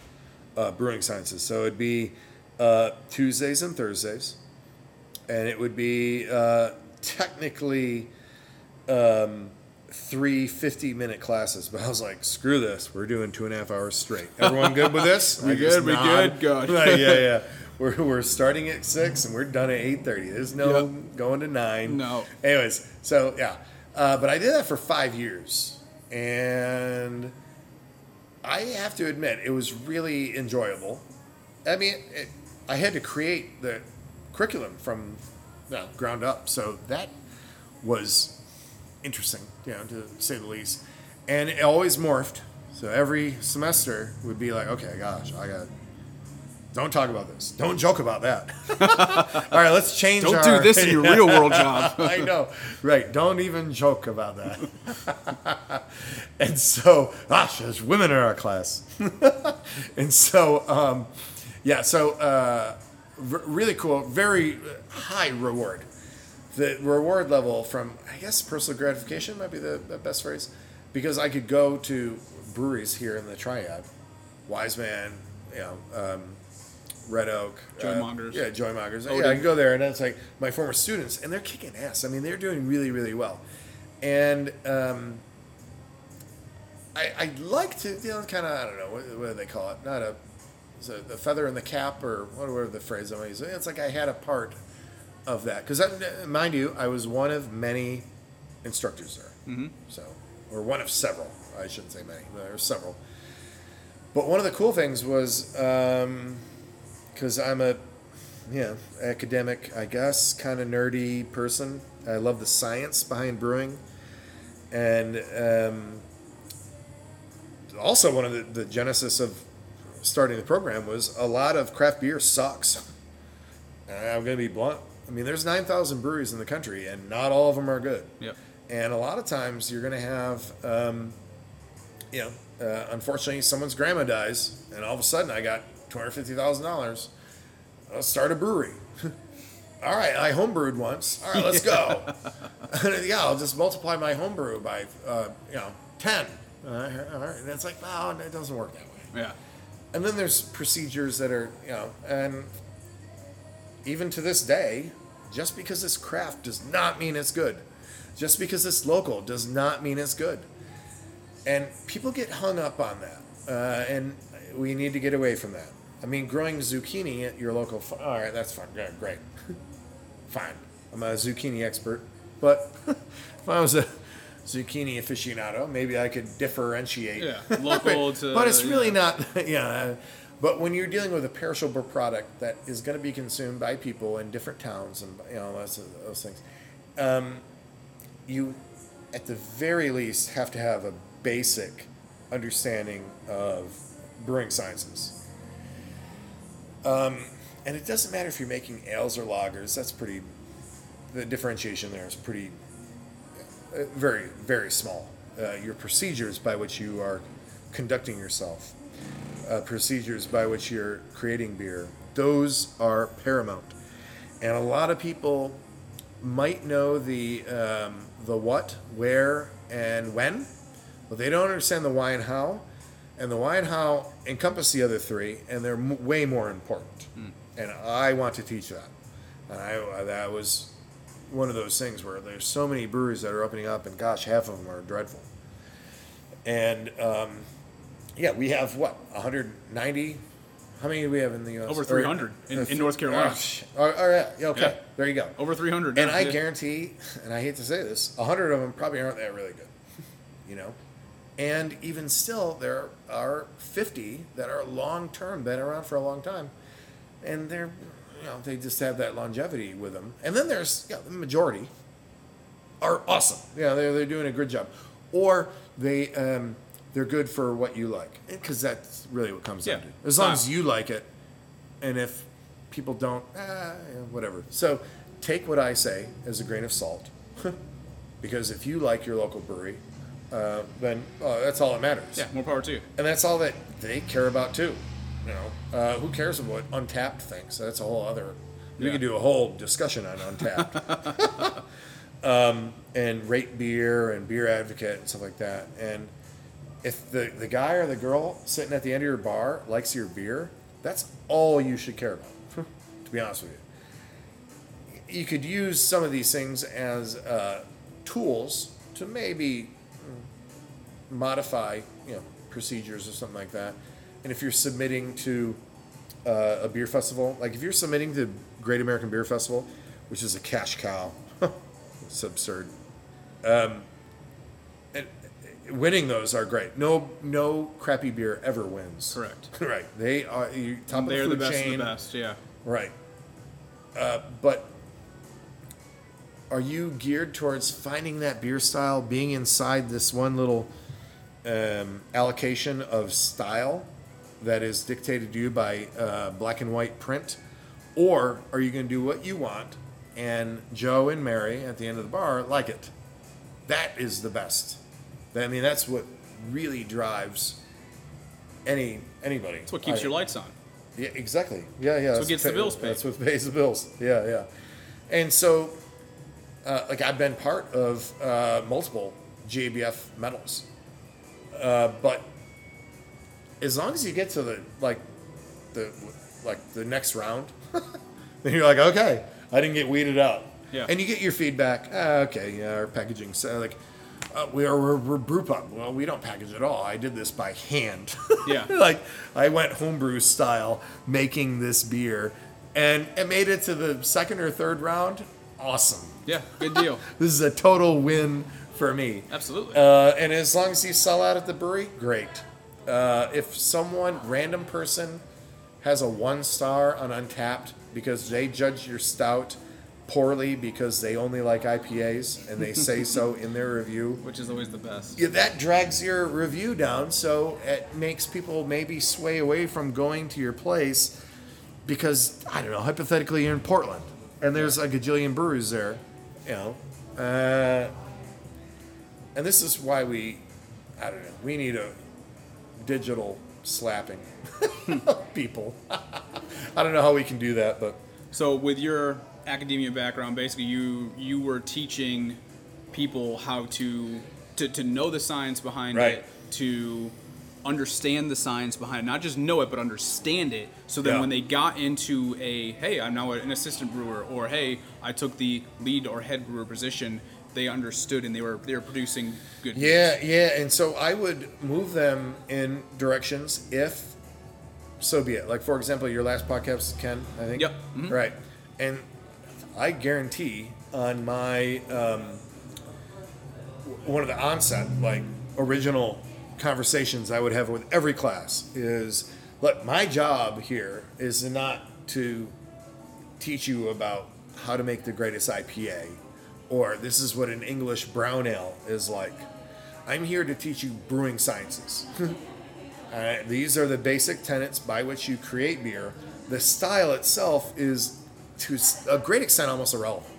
uh, brewing sciences. So it'd be uh, Tuesdays and Thursdays and it would be uh, technically um, three 50 minute classes. But I was like, screw this. We're doing two and a half hours straight. Everyone good with this? We good, we nod. good, good. Like, yeah, yeah. We're, we're starting at six and we're done at 8.30. There's no Yep. going to nine. No. Anyways, so yeah. Uh, but I did that for five years. And I have to admit, it was really enjoyable. I mean, it, I had to create the curriculum from no, ground up, so that was interesting, you know, to say the least. And it always morphed. So every semester would be like, okay, gosh, I got. Don't talk about this. Don't joke about that. All right, let's change. Don't our- do this in your real world job. I know. Right. Don't even joke about that. and so, gosh, there's women in our class. and so, um, yeah, so uh, r- really cool, very high reward. The reward level from, I guess, personal gratification might be the, the best phrase, because I could go to breweries here in the Triad, Wiseman, you know, um, Red Oak, Joy uh, Mongers. yeah, Joymongers. Yeah, I can go there, and it's like my former students, and they're kicking ass. I mean, they're doing really, really well. And um, I, I like to, you know, kind of, I don't know, what, what do they call it? Not a, it the feather in the cap, or whatever the phrase I'm using. It's like I had a part of that. Because, mind you, I was one of many instructors there. Mm-hmm. So, or one of several. I shouldn't say many, there were several. But one of the cool things was, because I'm a, yeah, academic, I guess, kind of nerdy person. I love the science behind brewing, and um, also one of the, the genesis of starting the program was a lot of craft beer sucks. I'm going to be blunt. I mean, there's 9,000 breweries in the country, and not all of them are good. Yep. And a lot of times you're going to have, um, you know, uh, unfortunately, someone's grandma dies, and all of a sudden I got $250,000. Let's start a brewery. all right, I homebrewed once. All right, let's go. yeah, I'll just multiply my homebrew by, uh, you know, 10. Uh, all right. And it's like, no, it doesn't work that way. Yeah. And then there's procedures that are, you know, and even to this day, just because it's craft does not mean it's good. Just because it's local does not mean it's good. and people get hung up on that, uh, and we need to get away from that. I mean, growing zucchini at your local. Fa- all right, that's fine. Yeah, great. fine. I'm a zucchini expert, but if I was a zucchini aficionado, maybe I could differentiate. Yeah, local to- but it's really yeah. not. Yeah. But when you're dealing with a perishable product that is going to be consumed by people in different towns and you know those, those things, um, you at the very least have to have a basic understanding of brewing sciences. Um, and it doesn't matter if you're making ales or lagers. That's pretty. The differentiation there is pretty, uh, very very small. Uh, your procedures by which you are conducting yourself, uh, procedures by which you're creating beer, those are paramount. And a lot of people might know the um, the what, where, and when, but they don't understand the why and how. And the why and how encompass the other three, and they're m- way more important. And I want to teach that. And I that was one of those things where there's so many breweries that are opening up, and gosh, half of them are dreadful. And um, yeah, we have what 190. How many do we have in the U.S.? Over Or- 300 in- in North Carolina. Oh, all right, yeah, okay, Yeah. there you go. Over 300. And yeah, I guarantee, and I hate to say this, hundred of them probably aren't that really good, you know. And even still, there are fifty that are long term, been around for a long time, and they're, you know, they just have that longevity with them. And then there's, yeah, the majority are awesome. Yeah, they're they're doing a good job, or they um, they're good for what you like, because that's really what comes down Yeah. to. As long Wow. as you like it, and if people don't, ah, whatever. So take what I say as a grain of salt, because if you like your local brewery, uh, then uh, that's all that matters. Yeah, more power to you. And that's all that they care about too. You know, uh, who cares about Untappd things? That's a whole other. We Yeah. could do a whole discussion on Untappd, um, and rate beer and beer advocate and stuff like that. And if the the guy or the girl sitting at the end of your bar likes your beer, that's all you should care about. to be honest with you, you could use some of these things as uh, tools to maybe modify, you know, procedures or something like that. And if you're submitting to uh, a beer festival, like if you're submitting to Great American Beer Festival, which is a cash cow, it's absurd. Um, and uh, winning those are great. No, no crappy beer ever wins. Correct. right. They are you, top They're of the the best chain. of the best. Yeah. Right. Uh, but are you geared towards finding that beer style, being inside this one little um, allocation of style that is dictated to you by uh, black and white print? Or are you going to do what you want and Joe and Mary at the end of the bar like it? That is the best. I mean, that's what really drives any anybody. That's what keeps I- your lights on. yeah, exactly. Yeah, yeah. what gets the bills paid. That's what pays the bills. Yeah, yeah. And so, uh, like, I've been part of uh, multiple GABF medals, uh, but as long as you get to the like the like the next round, then you're like, okay, I didn't get weeded out. Yeah. And you get your feedback. Ah, okay, yeah, our packaging. So like, uh, we are we're, we're brew pub. Well, we don't package at all. I did this by hand. Yeah. like I went homebrew style making this beer, and it made it to the second or third round. Awesome. Yeah, good deal. This is a total win for me. Absolutely. Uh, and as long as you sell out at the brewery, great. Uh, if someone, random person, has a one star on Untappd because they judge your stout poorly because they only like IPAs and they say so in their review, Which is always the best. yeah, that drags your review down. So it makes people maybe sway away from going to your place because I don't know. Hypothetically, you're in Portland and there's a gajillion breweries there, you know. Uh, and this is why we, I don't know. We need a digital slapping people. I don't know how we can do that, but So with your academia background, basically you you were teaching people how to to, to know the science behind Right. it, to understand the science behind it, not just know it but understand it. So then Yeah. when they got into a hey, I'm now an assistant brewer, or hey, I took the lead or head brewer position, they understood and they were they were producing good. Yeah, yeah, and so I would move them in directions if so be it. Like for example, your last podcast, Ken, I think. Yep. Mhm. Right, and I guarantee on my um, one of the onset like original conversations I would have with every class is look, my job here is not to teach you about how to make the greatest IPA or this is what an English brown ale is like. I'm here to teach you brewing sciences. Uh, these are the basic tenets by which you create beer. The style itself is, to a great extent, almost irrelevant.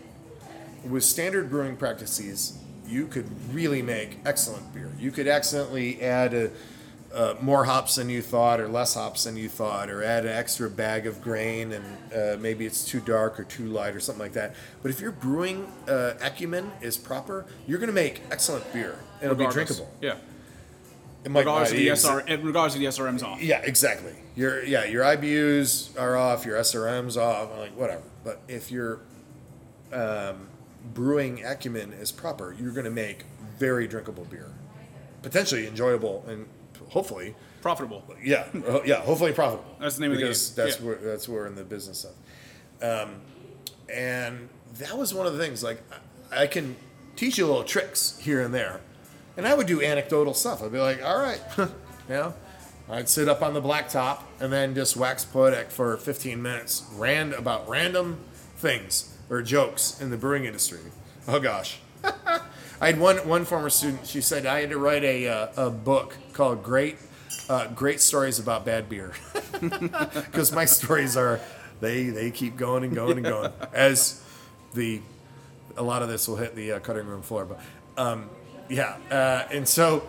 With standard brewing practices, you could really make excellent beer. You could accidentally add a, uh, more hops than you thought, or less hops than you thought, or add an extra bag of grain, and uh, maybe it's too dark or too light, or something like that. But if your brewing uh, acumen is proper, you're going to make excellent beer. It'll be drinkable. Yeah. It might Regardless of the SR, regardless of the SRM's off. yeah, exactly. Your yeah, your IBUs are off, your SRM's off, like whatever. But if your um, brewing acumen is proper, you're going to make very drinkable beer, potentially enjoyable, and hopefully, Profitable. yeah, uh, yeah, hopefully profitable. That's the name of the game. that's Yeah. where that's where we're in the business of. Um, and that was one of the things. Like I I can teach you little tricks here and there, and I would do anecdotal stuff. I'd be like, all right, you know, I'd sit up on the blacktop and then just wax poetic for 15 minutes, rand about random things or jokes in the brewing industry. Oh gosh. I had one one former student. She said I had to write a uh, a book called "Great uh, Great Stories About Bad Beer," because my stories are they they keep going and going and going as the a lot of this will hit the uh, cutting room floor, but um, yeah, uh, and so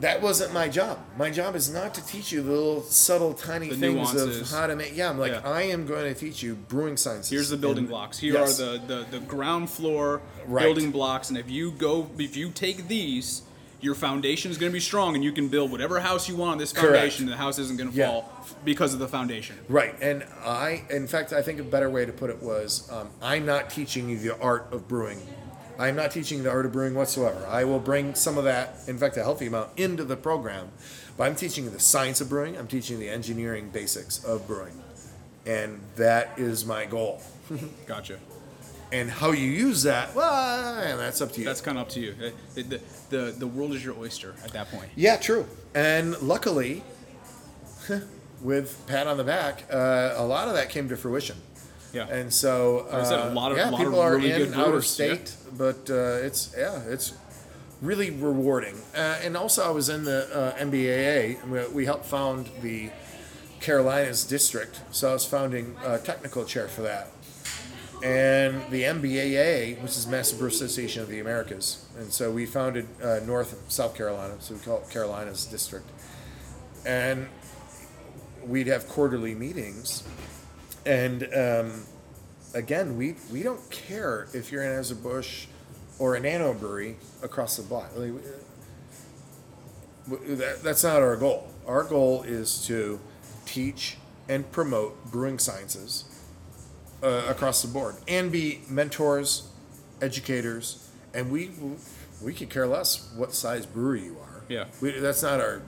that wasn't my job. My job is not to teach you the little subtle, tiny The things nuances. of how to make. Yeah, I'm like Yeah. I am going to teach you brewing sciences. Here's the building And- blocks. Here yes. are the, the, the ground floor Right. building blocks, and if you go, if you take these, your foundation is going to be strong, and you can build whatever house you want on this foundation. and The house isn't going to Yeah. fall because of the foundation. Right, and I, in fact, I think a better way to put it was, um, I'm not teaching you the art of brewing. I'm not teaching the art of brewing whatsoever. I will bring some of that, in fact, a healthy amount, into the program. But I'm teaching you the science of brewing. I'm teaching the engineering basics of brewing, and that is my goal. Gotcha. And how you use that, well, that's up to you. That's kind of up to you. Uh, The, the, the, the world is your oyster at that point. Yeah, true. And luckily, with pat on the back, uh, a lot of that came to fruition. Yeah. And so, uh, said, a lot of- yeah, lot of people are really in good out of state, but uh, it's yeah, it's really rewarding. Uh, and also, I was in the uh, MBAA. and we, we helped found the Carolinas district, so I was founding a technical chair for that. And the MBAA, which is Master Brew Association of the Americas, and so we founded uh, North South Carolina, so we call it Carolinas District, and we'd have quarterly meetings, and um, again, we we don't care if you're in Anheuser-Busch or a Nano Brewery across the block. Like, that, that's not our goal. Our goal is to teach and promote brewing sciences uh, across the board and be mentors, educators, and we we could care less what size brewery you are. Yeah. we, that's not our.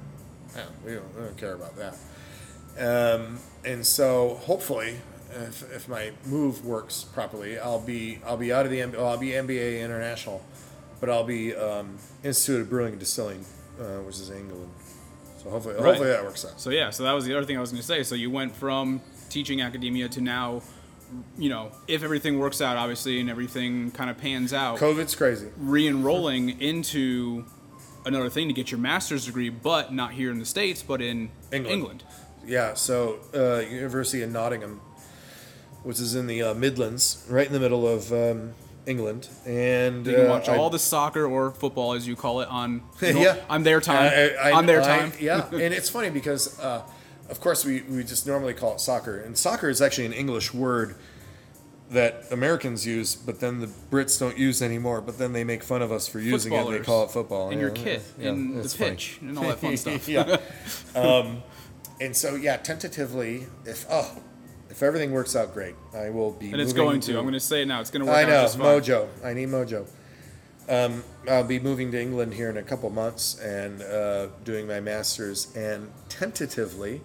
yeah, we, don't, we don't care about that. Um, and so hopefully, if, if my move works properly, I'll be I'll be out of the M- well, I'll be MBA International, but I'll be um, Institute of Brewing and Distilling, uh, which is England. So hopefully, Right. hopefully that works out. So yeah, so that was the other thing I was going to say. So you went from teaching academia to now, you know, if everything works out, obviously, and everything kind of pans out, COVID's crazy. re-enrolling into another thing to get your master's degree, but not here in the states, but in England. England. Yeah, so uh, University of Nottingham, which is in the uh, Midlands, right in the middle of um, England, and You can uh, watch I- all the soccer or football, as you call it, on you know, yeah, on their time. I- I- on their I- time. yeah, and it's funny because, uh, of course, we, we just normally call it soccer, and soccer is actually an English word that Americans use, but then the Brits don't use anymore. But then they make fun of us for using it. They call it football. And Yeah, your kit, yeah, and the it's funny. pitch, and all that fun stuff. yeah. Um, and so, yeah, tentatively, if oh, if everything works out great, I will be. And it's going to. I'm going to say it now. It's going to work I out know just fine. mojo. I need mojo. Um, I'll be moving to England here in a couple months and uh, doing my master's. And tentatively,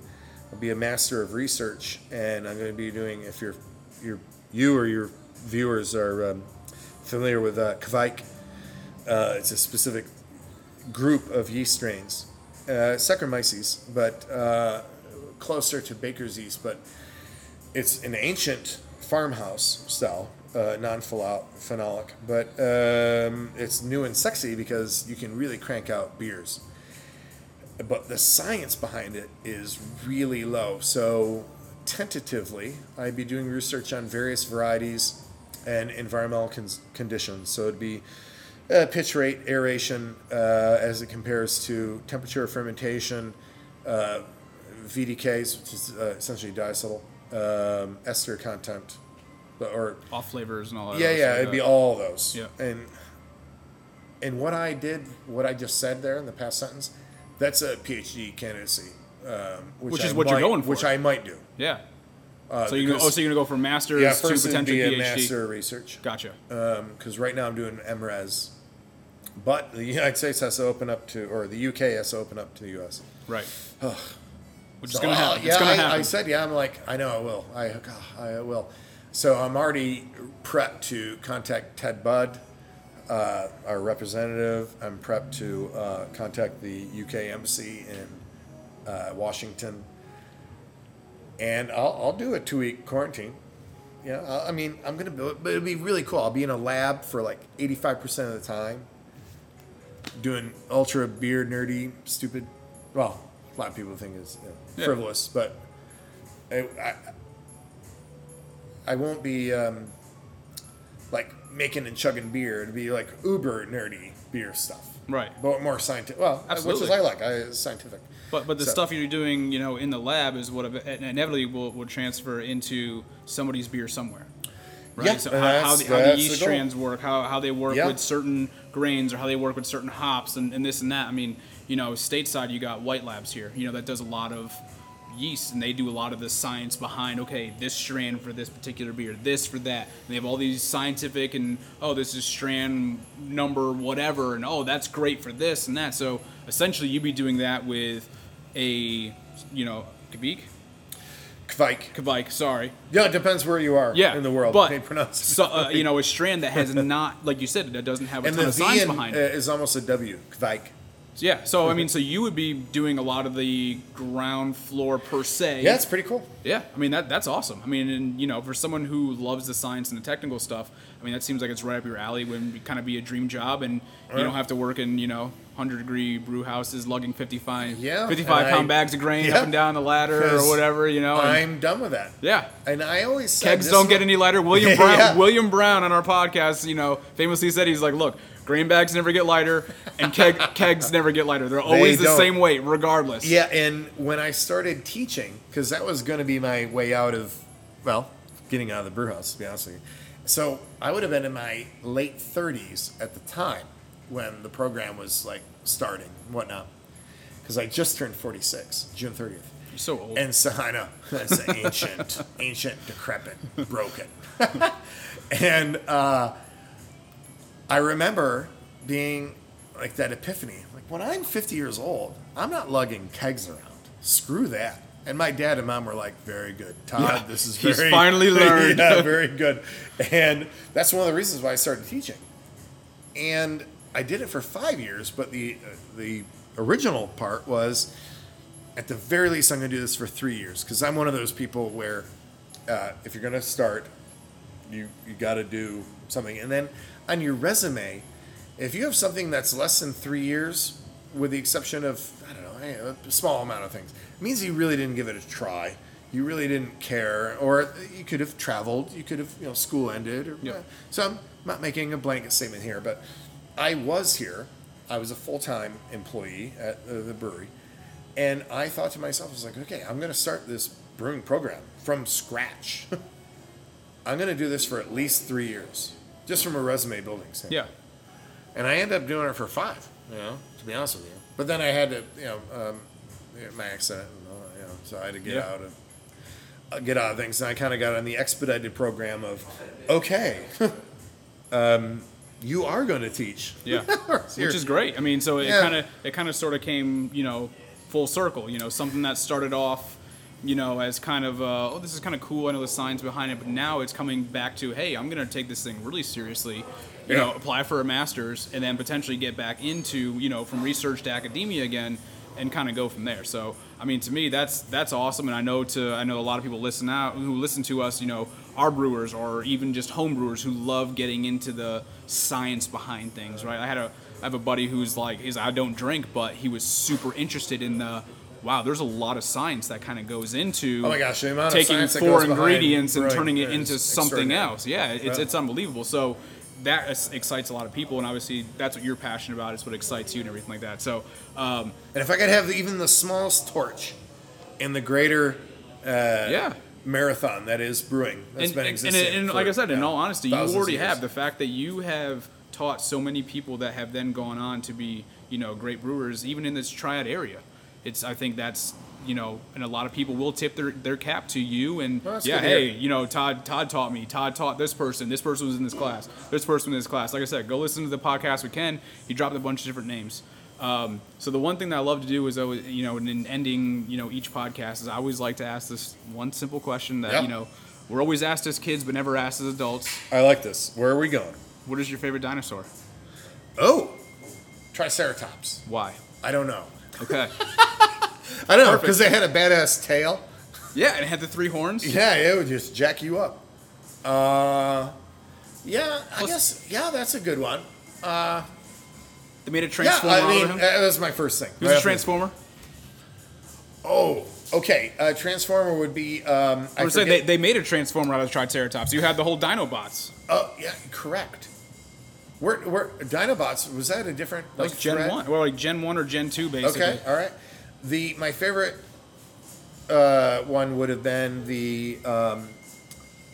I'll be a master of research. And I'm going to be doing if you're, you're you or your viewers are um, familiar with uh, Kveik. Uh, it's a specific group of yeast strains, uh, Saccharomyces, but uh, closer to baker's yeast. But it's an ancient farmhouse style, uh, non-phenolic, but um, it's new and sexy because you can really crank out beers. But the science behind it is really low. So tentatively, I'd be doing research on various varieties and environmental con- conditions. So it'd be uh, pitch rate, aeration, uh, as it compares to temperature of fermentation, uh, VDKs, which is uh, essentially diacetyl, um, ester content, but- or Off flavors and all that. yeah, yeah, stuff, it'd be all those. Yeah. And and what I did, what I just said there in the past sentence, that's a PhD candidacy, um, which, Which I is what you're might- going for. Which I might do. Yeah. Uh, So you because- oh, so you're gonna go from masters yeah, to first it'd potential be a PhD. master of research. Gotcha. because right now I'm doing MRes, but the United States has to open up to, or the UK has to open up to the US. Right. Which is So, gonna uh, happen. Yeah, it's gonna I, happen. I said, yeah. I'm like, I know I will. I, God, I will. So I'm already prepped to contact Ted Budd, uh, our representative. I'm prepped to uh, contact the UK embassy in uh, Washington, and I'll, I'll do a two week quarantine. Yeah, I I mean, I'm gonna, but it'll be really cool. I'll be in a lab for like 85% of the time, doing ultra beer nerdy, stupid. Well, a lot of people think it's you know, Yeah. frivolous, but I, I, I won't be um, making and chugging beer. It'll be like uber nerdy beer stuff, right. but more scientific. Well, which Absolutely. is I like. I scientific. But but the So- stuff you're doing, you know, in the lab is what ev- inevitably will, will transfer into somebody's beer somewhere. Right. Yeah, so how, how, the, how the that's the yeast strands work, how, how they work Yeah. with certain grains, or how they work with certain hops, and, and this and that. I mean, you know, stateside you got White Labs here. You know, that does a lot of yeast, and they do a lot of the science behind. Okay, this strand for this particular beer, this for that. And they have all these scientific and oh, this is strand number whatever, and oh, that's great for this and that. So essentially, you'd be doing that with a, you know, Kvik, Kvike. Kvike, sorry, Yeah, it depends where you are yeah, in the world. but They pronounce so, uh, you know, a strand that has not, like you said, that doesn't have a and ton of in, behind uh, it. is almost a W. Kvike. Yeah, so I mean, so you would be doing a lot of the ground floor per se. Yeah, it's pretty cool. Yeah, I mean that that's awesome. I mean, and you know, for someone who loves the science and the technical stuff, I mean that seems like it's right up your alley. When kind of be a dream job, and you don't have to work in you know hundred degree brew houses, lugging fifty five Yeah, 55 and pound I- bags of grain yeah, up and down the ladder or whatever. You know, I'm done with that. yeah. And I always said Kegs don't get any lighter. William Brown, Yeah. William Brown on our podcast, you know, famously said he's like, look, grain bags never get lighter, and keg, kegs never get lighter. They're always the same weight, regardless. Yeah, and when I started teaching, because that was going to be my way out of, well, getting out of the brew house, to be honest with you. So I would have been in my late 30s at the time when the program was like starting and whatnot, because I just turned 46, June 30th. You're so old. And so I know that's ancient, ancient, decrepit, broken. and uh, I remember being like that epiphany. Like when I'm 50 years old, I'm not lugging kegs around. Screw that. And my dad and mom were like, "Very good, Todd. Yeah, this is he's very finally learned." yeah, very good." And that's one of the reasons why I started teaching. And I did it for five years, but the uh, the original part was at the very least, I'm going to do this for three years because I'm one of those people where uh, if you're going to start, you you got to do something, and then on your resume, if you have something that's less than three years, with the exception of I don't know a small amount of things, it means you really didn't give it a try. You really didn't care, or you could have traveled. You could have, you know, school ended. Or, Yeah. So I'm not making a blanket statement here, but I was here. I was a full time employee at uh, the brewery. And I thought to myself, I was like, okay, I'm going to start this brewing program from scratch. I'm going to do this for at least three years, just from a resume building standpoint. yeah. And I ended up doing it for five, you know, to be honest with you. But then I had to, you know, um, my accident, and all that, you know, so I had to get Yeah. out of. get out of things, and I kind of got on the expedited program of, okay, um, you are going to teach. Yeah, which is great. I mean, so it Yeah. kind of it kind of sort of came, you know, full circle. You know, something that started off, you know, as kind of uh, oh, this is kind of cool. I know the science behind it, but now it's coming back to hey, I'm going to take this thing really seriously. You Yeah. know, apply for a master's and then potentially get back into you know from research to academia again and kind of go from there. So I mean, to me, that's that's awesome, and I know to I know a lot of people listen out who listen to us, you know, our brewers or even just home brewers who love getting into the science behind things, right? I had a I have a buddy who's like, he's I don't drink, but he was super interested in the. Wow, there's a lot of science that kind of goes into Oh my gosh, the amount taking that four ingredients and turning it into something else. Yeah, it's, Right. it's unbelievable. So that excites a lot of people, and obviously that's what you're passionate about. It's what excites you and everything like that. So um, And if I could have even the smallest torch in the greater uh, yeah. marathon that is brewing, that's and, been existing. and, and for, like I said, in all honesty, you already have the fact that you have taught so many people that have then gone on to be, you know, great brewers, even in this triad area. It's I think that's you know, and a lot of people will tip their, their cap to you and Well, yeah, hey, you know, Todd Todd taught me. Todd taught this person. This person was in this class. This person was in this class. Like I said, go listen to the podcast with Ken. He dropped a bunch of different names. Um, so the one thing that I love to do is, always, you know, in ending, you know, each podcast is I always like to ask this one simple question that Yeah. you know we're always asked as kids, but never asked as adults. I like this. Where are we going? What is your favorite dinosaur? Oh, Triceratops. Why? I don't know. Okay. I don't know because they had a badass tail. yeah, and it had the three horns. Yeah, it would just jack you up. Uh, yeah, I Plus- guess. Yeah, that's a good one. They made a Yeah, transformer I mean, him. that was my first thing. Who's a transformer? Oh, okay. A transformer would be. Um, I I was saying they, they made a transformer out of the Triceratops. You had the whole Dinobots. Oh, yeah, correct. Where Dinobots was that a different was like Gen thread? one, well, like Gen one or Gen two, basically. Okay, all right. The my favorite uh, one would have been the. Um,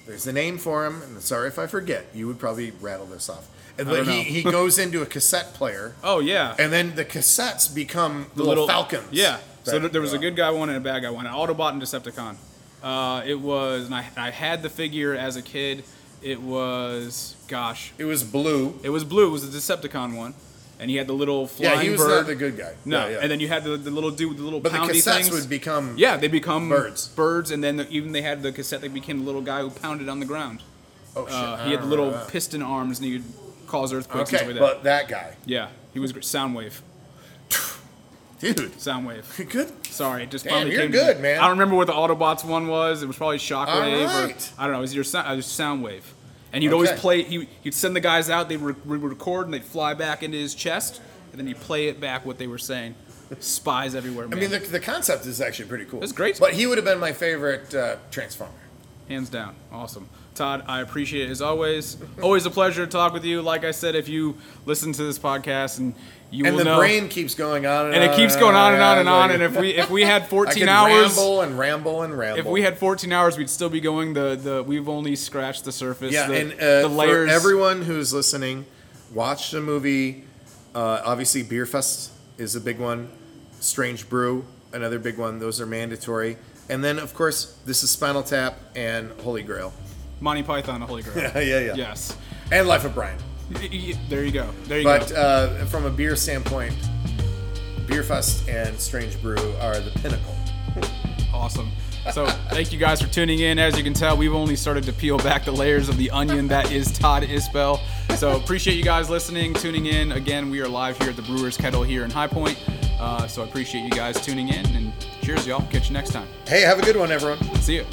there's the name for him, and sorry if I forget. You would probably rattle this off. And I don't but he, he goes into a cassette player, Oh yeah, and then the cassettes become the little, falcons. Yeah. So that there was a good guy one and a bad guy one. An Autobot and Decepticon. Uh, it was, and I, I had the figure as a kid. It was, gosh, It was blue. it was blue. It was the Decepticon one, and he had the little flying Yeah, he was bird. not the good guy. No, Yeah, yeah. and then you had the, the little dude with the little but the poundy cassettes things. would become. yeah, they become Birds. Birds, and then the, even they had the cassette that became the little guy who pounded on the ground. Oh shit! Uh, I he had don't the little remember that. piston arms, and he would cause earthquakes and Okay, stuff like that. but that guy, yeah, he was great. Soundwave. Dude, Soundwave. good. Sorry, it just Damn, finally you're came. good, to, man. I don't remember what the Autobots one was. It was probably Shockwave, All or right. I don't know. It was your sound, uh, it was Soundwave, and he'd always Okay. play. He, he'd send the guys out. They would re- record, and they'd fly back into his chest, and then he'd play it back what they were saying. Spies everywhere, I man. mean, the, the concept is actually pretty cool. It's great. But he would have been my favorite uh, Transformer. Hands down. Awesome. Todd, I appreciate it as always. Always a pleasure to talk with you. Like I said, if you listen to this podcast and you And the know, brain keeps going on and, and it on keeps going on and on and on. Like, And if we if we had I 14 hours, ramble and ramble and ramble. if we had 14 hours, we'd still be going. The the we've only scratched the surface. yeah, the, and uh, the layers. for everyone who's listening, watch the movie. Uh, obviously, Beerfest is a big one. Strange Brew, another big one. Those are mandatory. And then, of course, this is Spinal Tap and Holy Grail. Monty Python, the Holy Grail. yeah, yeah, yeah. Yes. And Life of Brian. There you go. There you But go. uh, from a beer standpoint, Beerfest and Strange Brew are the pinnacle. Awesome. So thank you guys for tuning in. As you can tell, we've only started to peel back the layers of the onion that is Todd Isbell. So appreciate you guys listening, tuning in. Again, we are live here at the Brewers Kettle here in High Point. Uh, so I appreciate you guys tuning in and cheers, y'all. Catch you next time. Hey, have a good one, everyone. See you.